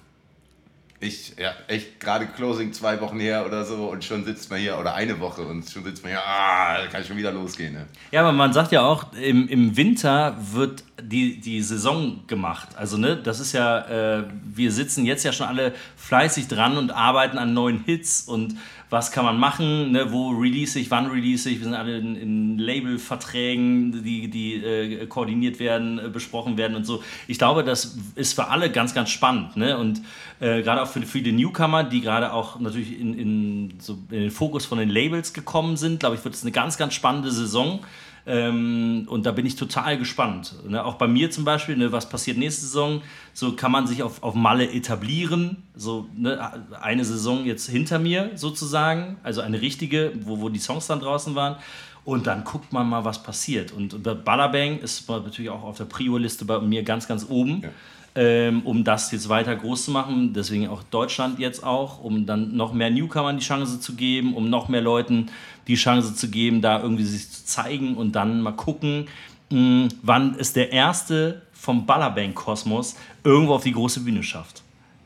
Ich, ja, echt gerade Closing zwei Wochen her oder so und schon sitzt man hier, oder eine Woche und schon sitzt man hier, ah, kann schon wieder losgehen. Ne? Ja, aber man sagt ja auch, im, im Winter wird die, die Saison gemacht. Also, ne, das ist ja, äh, wir sitzen jetzt ja schon alle fleißig dran und arbeiten an neuen Hits und was kann man machen, ne, wo release ich, wann release ich. Wir sind alle in, in Labelverträgen, die, die äh, koordiniert werden, äh, besprochen werden und so. Ich glaube, das ist für alle ganz, ganz spannend. Ne? Und äh, gerade auch für viele Newcomer, die gerade auch natürlich in, in, so in den Fokus von den Labels gekommen sind, glaube ich, wird es eine ganz, ganz spannende Saison. Ähm, und da bin ich total gespannt. Ne? Auch bei mir zum Beispiel, ne, was passiert nächste Saison? So kann man sich auf, auf Malle etablieren. So ne, eine Saison jetzt hinter mir sozusagen, also eine richtige, wo, wo die Songs dann draußen waren. Und dann guckt man mal, was passiert. Und Ballabang ist natürlich auch auf der Prio-Liste bei mir ganz, ganz oben. Ähm, um das jetzt weiter groß zu machen. Deswegen auch Deutschland jetzt auch, um dann noch mehr Newcomern die Chance zu geben, um noch mehr Leuten die Chance zu geben, da irgendwie sich zu zeigen und dann mal gucken, mh, wann es der erste vom Ballerbank-Kosmos irgendwo auf die große Bühne schafft.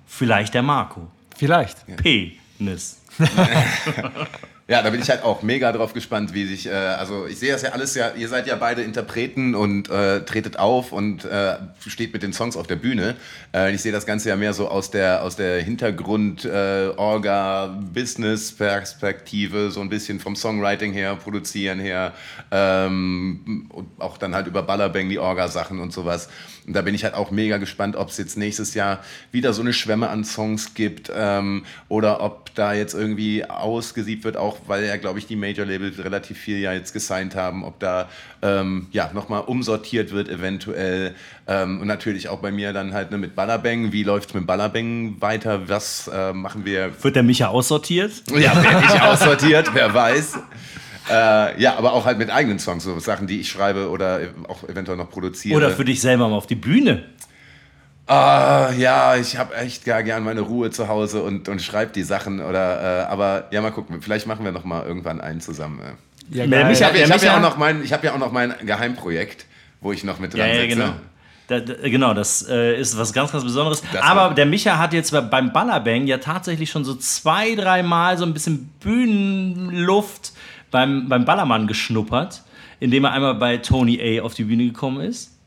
Vielleicht der Marco. Vielleicht. Penis. Ja, da bin ich halt auch mega drauf gespannt, wie sich, äh, also ich sehe das ja alles ja, ihr seid ja beide Interpreten und äh, tretet auf und äh, steht mit den Songs auf der Bühne. Äh, ich sehe das Ganze ja mehr so aus der, aus der Hintergrund, äh, Orga, Business-Perspektive, so ein bisschen vom Songwriting her, Produzieren her, ähm, und auch dann halt über Ballerbang, die Orga-Sachen und sowas. Und da bin ich halt auch mega gespannt, ob es jetzt nächstes Jahr wieder so eine Schwemme an Songs gibt ähm, oder ob da jetzt irgendwie ausgesiebt wird, auch weil ja, glaube ich, die Major Labels relativ viel ja jetzt gesigned haben, ob da ähm, ja nochmal umsortiert wird eventuell. Ähm, und natürlich auch bei mir dann halt ne, mit Ballerbang. Wie läuft es mit Ballerbang weiter? Was äh, machen wir? Wird der Micha aussortiert? Ja, werde ich aussortiert, wer weiß. Äh, ja, aber auch halt mit eigenen Songs, so Sachen, die ich schreibe oder auch eventuell noch produziere. Oder für dich selber mal auf die Bühne? Ah, ja, ich habe echt gar gern meine Ruhe zu Hause und, und schreibe die Sachen. Oder, äh, aber ja, mal gucken. Vielleicht machen wir noch mal irgendwann einen zusammen. Äh. Ja, geil. Ich habe Ja, hab ja, auch noch mein- ich hab ja auch noch mein Geheimprojekt, wo ich noch mit dran Ja, ja, sitze. genau. Da, da, genau, das äh, ist was ganz, ganz Besonderes. Das Aber war- der Micha hat jetzt bei- beim Ballerbang ja tatsächlich schon so zwei, dreimal so ein bisschen Bühnenluft beim, beim Ballermann geschnuppert, indem er einmal bei Tony A auf die Bühne gekommen ist.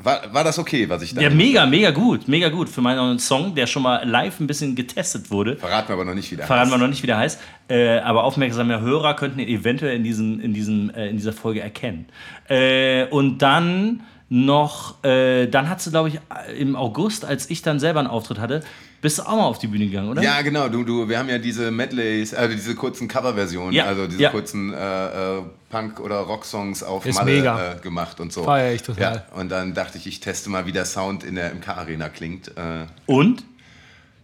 War, war das okay, was ich da Ja, mega, mega gut, mega gut für meinen Song, der schon mal live ein bisschen getestet wurde. Verraten wir aber noch nicht wieder. Verraten wir noch nicht, wie der heißt. Äh, aber aufmerksame Hörer könnten ihn eventuell in, diesen, in, diesem, äh, in dieser Folge erkennen. Äh, und dann noch, äh, dann hat sie, glaube ich, im August, als ich dann selber einen Auftritt hatte, bist du auch mal auf die Bühne gegangen, oder? Ja, genau. Du, du, wir haben ja diese Medleys, also diese kurzen Coverversionen, Ja, also diese ja. kurzen äh, äh, Punk- oder Rocksongs auf Ist Malle mega. äh, gemacht und so. Feier ich total. Ja, und dann dachte ich, ich teste mal, wie der Sound in der MK-Arena klingt. Äh, Und?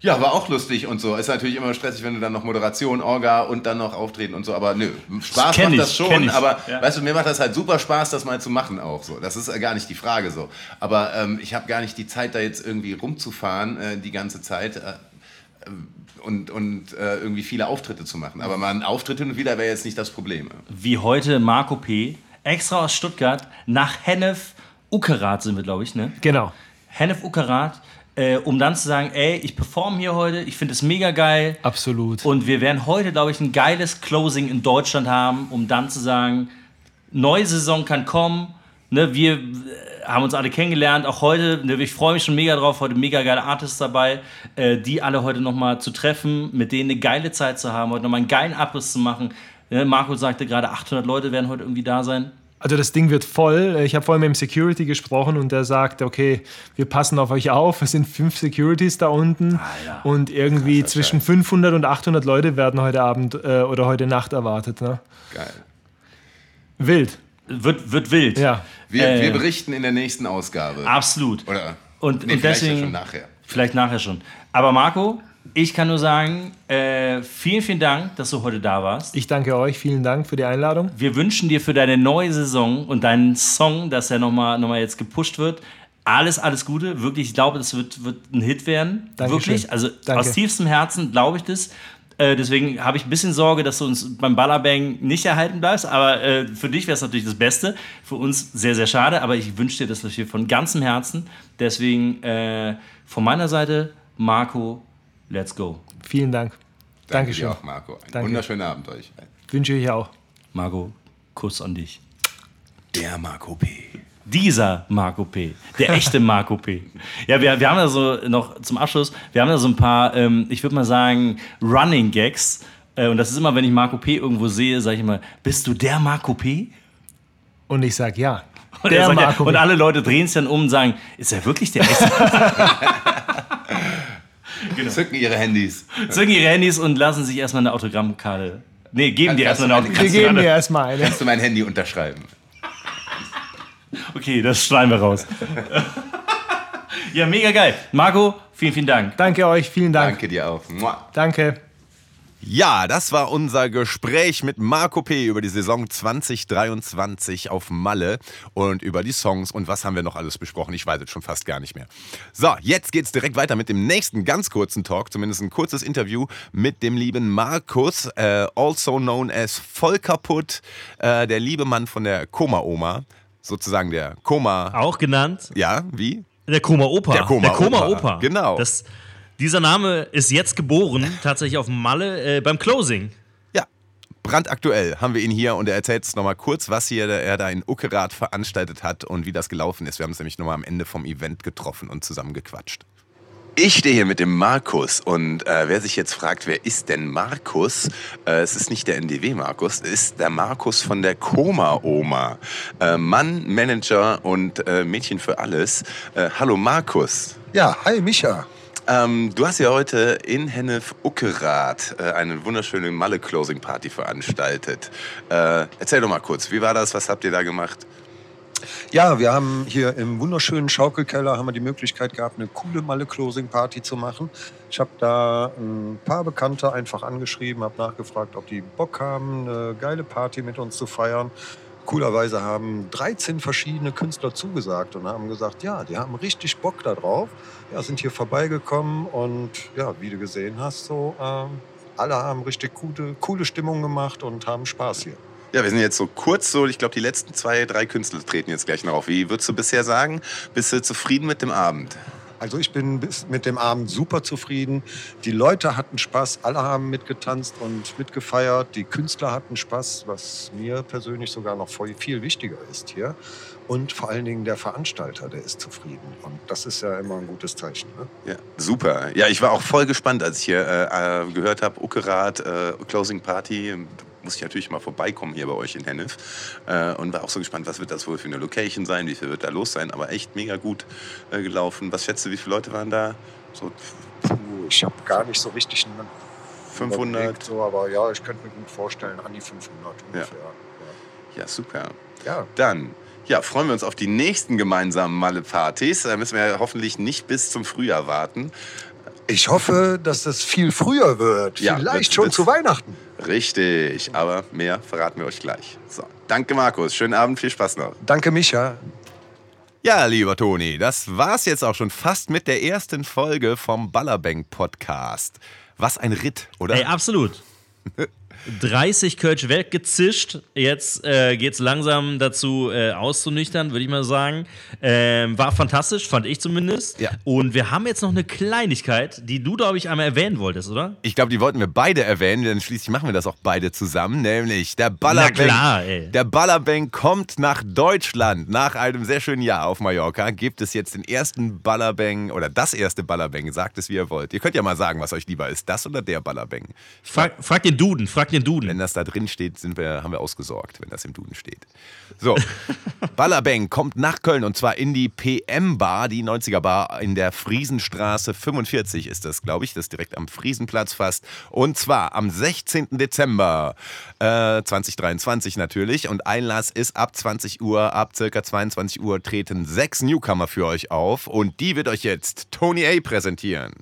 Ja, war auch lustig und so. Ist natürlich immer stressig, wenn du dann noch Moderation, Orga und dann noch auftreten und so. Aber nö, Spaß macht ich, das schon. Aber Ja. weißt du, mir macht das halt super Spaß, das mal zu machen auch so. Das ist gar nicht die Frage so. Aber ähm, ich habe gar nicht die Zeit, da jetzt irgendwie rumzufahren äh, die ganze Zeit. Äh, und, und äh, irgendwie viele Auftritte zu machen. Aber mal ein Auftritt hin und wieder wäre jetzt nicht das Problem. Wie heute Marco P. extra aus Stuttgart nach Hennef, Uckerath sind wir, glaube ich, ne? Genau. Hennef, Uckerath, äh, um dann zu sagen, ey, ich performe hier heute, ich finde es mega geil. Absolut. Und wir werden heute, glaube ich, ein geiles Closing in Deutschland haben, um dann zu sagen, neue Saison kann kommen. Ne, wir äh, haben uns alle kennengelernt, auch heute. Ne, ich freue mich schon mega drauf, heute mega geile Artists dabei, äh, die alle heute nochmal zu treffen, mit denen eine geile Zeit zu haben, heute nochmal einen geilen Abriss zu machen. Ne, Marco sagte gerade, 800 Leute werden heute irgendwie da sein. Also das Ding wird voll. Ich habe vorhin mit dem Security gesprochen und der sagt, okay, wir passen auf euch auf. Es sind fünf Securities da unten Alter. und irgendwie zwischen 500 und 800 Leute werden heute Abend äh, oder heute Nacht erwartet. Ne? Geil. Wild. Wird, wird wild. Ja. Wir, Äh, wir berichten in der nächsten Ausgabe. Absolut. Oder Und, nee, und vielleicht ja deswegen. schon nachher. Vielleicht nachher schon. Aber Marco, ich kann nur sagen, äh, vielen, vielen Dank, dass du heute da warst. Ich danke euch. Vielen Dank für die Einladung. Wir wünschen dir für deine neue Saison und deinen Song, dass er nochmal noch mal jetzt gepusht wird, alles, alles Gute. Wirklich, ich glaube, das wird, wird ein Hit werden. Dankeschön. Wirklich. Also Danke. aus tiefstem Herzen glaube ich das. Äh, deswegen habe ich ein bisschen Sorge, dass du uns beim Ballerbang nicht erhalten bleibst. Aber äh, für dich wäre es natürlich das Beste. Für uns sehr, sehr schade. Aber ich wünsche dir das natürlich von ganzem Herzen. Deswegen äh, von meiner Seite, Marco, let's go. Vielen Dank. Danke Dankeschön. dir auch, Marco. Ein Danke. wunderschönen Abend euch. Wünsche ich auch. Marco, Kuss an dich. Der Marco P. Dieser Marco P. Der echte Marco P. Ja, wir, wir haben da so noch zum Abschluss, wir haben da so ein paar, ähm, ich würde mal sagen, Running Gags. Äh, und das ist immer, wenn ich Marco P. irgendwo sehe, sage ich immer, bist du der Marco P? Und ich sage ja. Und, er Der sagt ja, Marco und P. alle Leute drehen sich dann um und sagen, ist er wirklich der echte? Zücken ihre Handys. Zücken ihre Handys und lassen sich erstmal eine Autogrammkarte. Nee, geben dir erstmal eine meine- Wir geben Autogrammkarte. erstmal eine. Kannst du mein Handy unterschreiben? Okay, das schneiden wir raus. ja, mega geil. Marco, vielen, vielen Dank. Danke euch. Vielen Dank. Danke dir auch. Mua. Danke. Ja, das war unser Gespräch mit Marco P. über die Saison 2023 auf Malle und über die Songs und was haben wir noch alles besprochen. Ich weiß es schon fast gar nicht mehr. So, jetzt geht's direkt weiter mit dem nächsten ganz kurzen Talk, zumindest ein kurzes Interview mit dem lieben Markus, äh, also known as Vollkaputt, äh, der liebe Mann von der Koma-Oma, sozusagen der Koma. Auch genannt Ja, wie? der Koma-Opa. Der Koma-Opa, Koma-Opa. genau. Das, dieser Name ist jetzt geboren, tatsächlich auf Malle, äh, beim Closing. Ja, brandaktuell haben wir ihn hier und er erzählt uns nochmal kurz, was hier er da in Uckerath veranstaltet hat und wie das gelaufen ist. Wir haben uns nämlich nochmal am Ende vom Event getroffen und zusammen gequatscht. Ich stehe hier mit dem Markus und äh, wer sich jetzt fragt, wer ist denn Markus? Äh, es ist nicht der NDW-Markus, es ist der Markus von der Koma-Oma. Äh, Mann, Manager und äh, Mädchen für alles. Äh, hallo Markus. Ja, hi Micha. Ähm, du hast ja heute in Hennef-Uckerath äh, eine wunderschöne Malle-Closing-Party veranstaltet. Äh, erzähl doch mal kurz, wie war das? Was habt ihr da gemacht? Ja, wir haben hier im wunderschönen Schaukelkeller haben wir die Möglichkeit gehabt, eine coole Malle-Closing-Party zu machen. Ich habe da ein paar Bekannte einfach angeschrieben, habe nachgefragt, ob die Bock haben, eine geile Party mit uns zu feiern. Coolerweise haben 13 verschiedene Künstler zugesagt und haben gesagt, ja, die haben richtig Bock darauf. Ja, sind hier vorbeigekommen und ja, wie du gesehen hast, so ähm, alle haben richtig gute, coole Stimmung gemacht und haben Spaß hier. Ja, wir sind jetzt so kurz so, ich glaube, die letzten zwei, drei Künstler treten jetzt gleich noch auf. Wie würdest du bisher sagen? Bist du zufrieden mit dem Abend? Also ich bin bis mit dem Abend super zufrieden. Die Leute hatten Spaß, alle haben mitgetanzt und mitgefeiert. Die Künstler hatten Spaß, was mir persönlich sogar noch viel wichtiger ist hier. Und vor allen Dingen der Veranstalter, der ist zufrieden. Und das ist ja immer ein gutes Zeichen. Ne? Ja, super. Ja, ich war auch voll gespannt, als ich hier äh, äh gehört habe, Uckerath, äh, Closing Party musste ich natürlich mal vorbeikommen hier bei euch in Hennef äh, und war auch so gespannt, was wird das wohl für eine Location sein, wie viel wird da los sein, aber echt mega gut äh, gelaufen. Was schätzt du, wie viele Leute waren da? So, ich habe gar nicht so richtig einen 500. Überlegt, so, aber ja, ich könnte mir gut vorstellen, an die 500 ungefähr. Ja, ja super. Ja. Dann ja, freuen wir uns auf die nächsten gemeinsamen Malle-Partys. Da müssen wir ja hoffentlich nicht bis zum Frühjahr warten. Ich hoffe, dass das viel früher wird. Ja, Vielleicht schon zu Weihnachten. Richtig, aber mehr verraten wir euch gleich. So, danke Markus, schönen Abend, viel Spaß noch. Danke Micha. Ja, lieber Toni, das war's jetzt auch schon fast mit der ersten Folge vom Ballerbank Podcast. Was ein Ritt, oder? Ey, absolut. 30 Kölsch weggezischt. Jetzt äh, geht es langsam dazu, äh, auszunüchtern, würde ich mal sagen. Ähm, war fantastisch, fand ich zumindest. Ja. Und wir haben jetzt noch eine Kleinigkeit, die du, glaube ich, einmal erwähnen wolltest, oder? Ich glaube, die wollten wir beide erwähnen, denn schließlich machen wir das auch beide zusammen. Nämlich der Ballerbank. Klar. Der Ballerbank kommt nach Deutschland. Nach einem sehr schönen Jahr auf Mallorca gibt es jetzt den ersten Ballerbank oder das erste Ballerbank. Sagt es, wie ihr wollt. Ihr könnt ja mal sagen, was euch lieber ist. Das oder der Ballerbank. Frag, frag den Duden, frag den Duden. Wenn das da drin steht, sind wir, haben wir ausgesorgt, wenn das im Duden steht. So, Ballerbang kommt nach Köln und zwar in die PM-Bar, die 90er-Bar in der Friesenstraße 45 ist das, glaube ich. Das ist direkt am Friesenplatz fast. Und zwar am 16. Dezember äh, 2023 natürlich. Und Einlass ist ab 20 Uhr, ab circa 22 Uhr treten sechs Newcomer für euch auf. Und die wird euch jetzt Tony A präsentieren.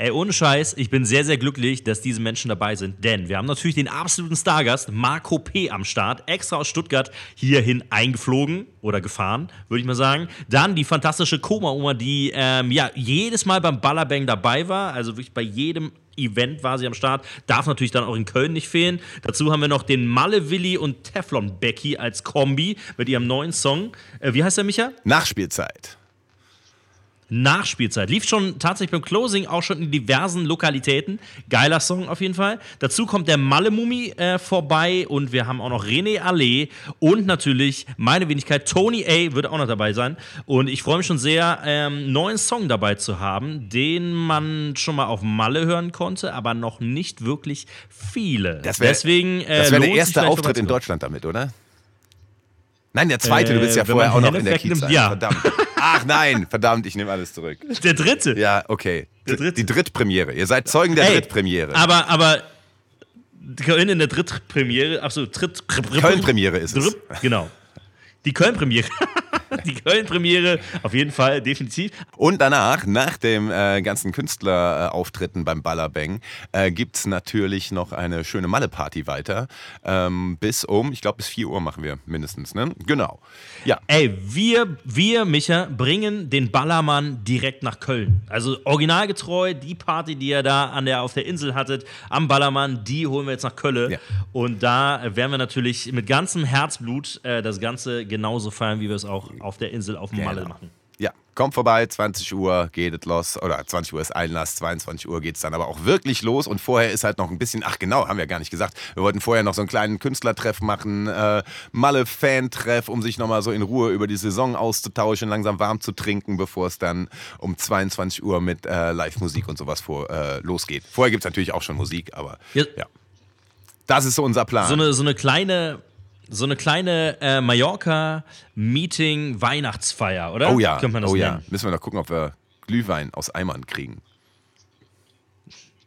Ey, ohne Scheiß, ich bin sehr, sehr glücklich, dass diese Menschen dabei sind. Denn wir haben natürlich den absoluten Stargast Marco P. am Start, extra aus Stuttgart hierhin eingeflogen oder gefahren, würde ich mal sagen. Dann die fantastische Koma-Oma, die ähm, ja jedes Mal beim Ballerbang dabei war, also wirklich bei jedem Event war sie am Start. Darf natürlich dann auch in Köln nicht fehlen. Dazu haben wir noch den Malle Willi und Teflon Becky als Kombi mit ihrem neuen Song. Äh, wie heißt der, Micha? Nachspielzeit. Nachspielzeit. Lief schon tatsächlich beim Closing auch schon in diversen Lokalitäten. Geiler Song auf jeden Fall. Dazu kommt der Malle-Mummi äh, vorbei und wir haben auch noch René Allee und natürlich meine Wenigkeit Tony A. wird auch noch dabei sein. Und ich freue mich schon sehr, ähm, neuen Song dabei zu haben, den man schon mal auf Malle hören konnte, aber noch nicht wirklich viele. Das wär, Deswegen äh, das wäre der erste Auftritt in Deutschland damit, oder? Nein, der zweite, äh, du bist ja vorher auch noch in der Kiez. Ja. Verdammt. Ach nein, verdammt, ich nehme alles zurück. Der dritte. Ja, okay. Der dritte. Die Drittpremiere. Ihr seid Zeugen der Ey, Drittpremiere. Aber, aber Köln in der Drittpremiere, achso, Dritt. Köln-Premiere ist es. Genau. Die Köln-Premiere. die Köln-Premiere, auf jeden Fall, definitiv. Und danach, nach dem äh, ganzen Künstlerauftritten beim Ballerbang, äh, gibt es natürlich noch eine schöne Malle-Party weiter. Ähm, bis um, ich glaube, bis 4 Uhr machen wir mindestens, ne? Genau. Ja. Ey, wir, wir, Micha, bringen den Ballermann direkt nach Köln. Also originalgetreu, die Party, die ihr da an der, auf der Insel hattet, am Ballermann, die holen wir jetzt nach Köln. Ja. Und da werden wir natürlich mit ganzem Herzblut äh, das Ganze genauso feiern, wie wir es auch auf der Insel auf genau. Malle machen. Ja, kommt vorbei, 20 Uhr geht es los. Oder 20 Uhr ist Einlass, 22 Uhr geht es dann aber auch wirklich los. Und vorher ist halt noch ein bisschen, ach genau, haben wir gar nicht gesagt. Wir wollten vorher noch so einen kleinen Künstlertreff machen, äh, Malle-Fan-Treff, um sich nochmal so in Ruhe über die Saison auszutauschen, langsam warm zu trinken, bevor es dann um 22 Uhr mit äh, Live-Musik und sowas vor, äh, losgeht. Vorher gibt es natürlich auch schon Musik, aber ja. ja. Das ist so unser Plan. So eine, so eine kleine so eine kleine äh, Mallorca-Meeting-Weihnachtsfeier, oder? Oh ja, oh ja. Müssen wir noch gucken, ob wir Glühwein aus Eimern kriegen.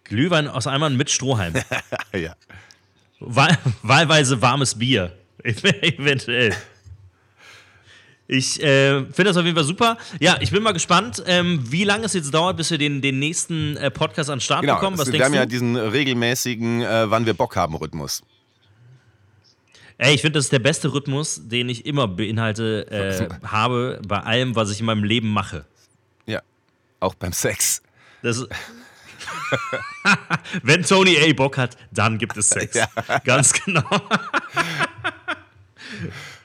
Glühwein aus Eimern mit Strohhalm. ja. Wahl, wahlweise warmes Bier. Eventuell. Ich äh, finde das auf jeden Fall super. Ja, ich bin mal gespannt, ähm, wie lange es jetzt dauert, bis wir den, den nächsten äh, Podcast an den Start Genau, bekommen. Was wir haben du? ja diesen regelmäßigen, äh, wann wir Bock haben, Rhythmus. Ey, ich finde, das ist der beste Rhythmus, den ich immer beinhalte, äh, habe bei allem, was ich in meinem Leben mache. Ja. Auch beim Sex. Das Wenn Tony A. Bock hat, dann gibt es Sex. Ja. Ganz genau.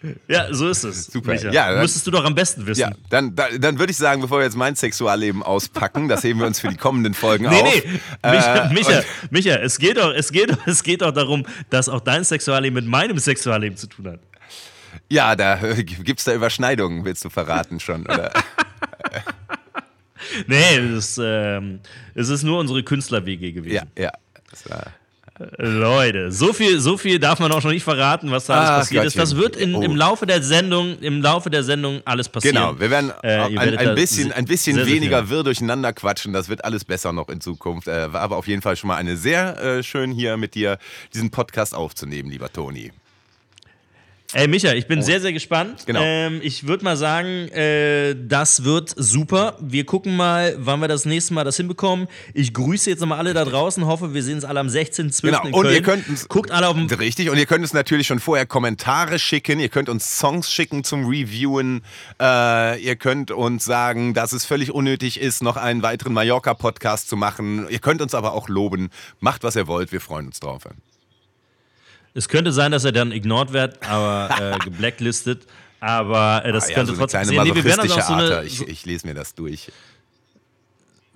ja, so ist es. Super. Micha. Ja, dann- Müsstest du doch am besten wissen. Ja, dann, da, dann würde ich sagen, bevor wir jetzt mein Sexualleben auspacken, das heben wir uns für die kommenden Folgen Nee, auf. nee, Micha, Äh, Micha, Micha, es geht doch, es geht doch, es geht doch darum, dass auch dein Sexualleben mit meinem Sexualleben zu tun hat. Ja, da gibt es da Überschneidungen, willst du verraten schon, oder? Nee, es ist, ähm, es ist nur unsere Künstler-WG gewesen. ja, ja. Das war, Leute, so viel, so viel darf man auch schon nicht verraten, was da alles Ach, passiert ist. Das Gottchen. wird in, Oh. im Laufe der Sendung, im Laufe der Sendung alles passieren. genau, wir werden Äh, ein, ein bisschen, ein bisschen sehr, sehr weniger viel. wirr durcheinander quatschen. Das wird alles besser noch in Zukunft. Äh, war aber auf jeden Fall schon mal eine sehr äh, schön hier mit dir diesen Podcast aufzunehmen, lieber Toni. Ey, Micha, ich bin sehr, sehr gespannt. Genau. Ähm, ich würde mal sagen, äh, das wird super. Wir gucken mal, wann wir das nächste Mal das hinbekommen. Ich grüße jetzt nochmal alle da draußen, hoffe, wir sehen uns alle am 16.12. Genau, in und Köln. ihr könnt uns- Guckt alle auf dem... Richtig, und ihr könnt uns natürlich schon vorher Kommentare schicken, ihr könnt uns Songs schicken zum Reviewen, äh, ihr könnt uns sagen, dass es völlig unnötig ist, noch einen weiteren Mallorca-Podcast zu machen. Ihr könnt uns aber auch loben. Macht, was ihr wollt, wir freuen uns drauf. Es könnte sein, dass er dann ignored wird, aber äh, geblacklistet. Aber äh, das Ah ja, könnte so trotzdem kleine passieren. Nee, wir werden also auch so eine, Ich, ich lese mir das durch.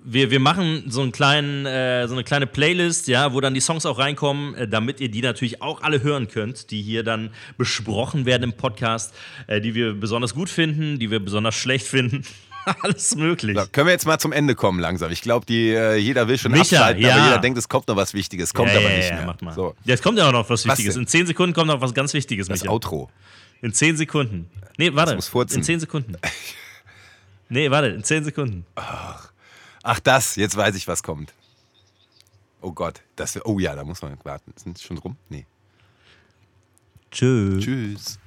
wir, wir machen so, einen kleinen, äh, so eine kleine Playlist, ja, wo dann die Songs auch reinkommen, äh, damit ihr die natürlich auch alle hören könnt, die hier dann besprochen werden im Podcast, äh, die wir besonders gut finden, die wir besonders schlecht finden. Alles möglich. So, können wir jetzt mal zum Ende kommen langsam? Ich glaube, äh, jeder will schon Micha, abschalten, aber ja. jeder denkt, es kommt noch was Wichtiges. Kommt ja, aber nicht ja, mehr. Macht mal. So, Ja, es kommt ja auch noch was Was Wichtiges. denn? In 10 Sekunden kommt noch was ganz Wichtiges, das Micha. Outro. In 10 Sekunden. Nee, warte. In 10 Sekunden. Nee, warte, in 10 Sekunden. Ach, das, jetzt weiß ich, was kommt. Oh Gott, das, oh ja, da muss man warten. Sind schon rum? Nee. Tschüss. Tschüss.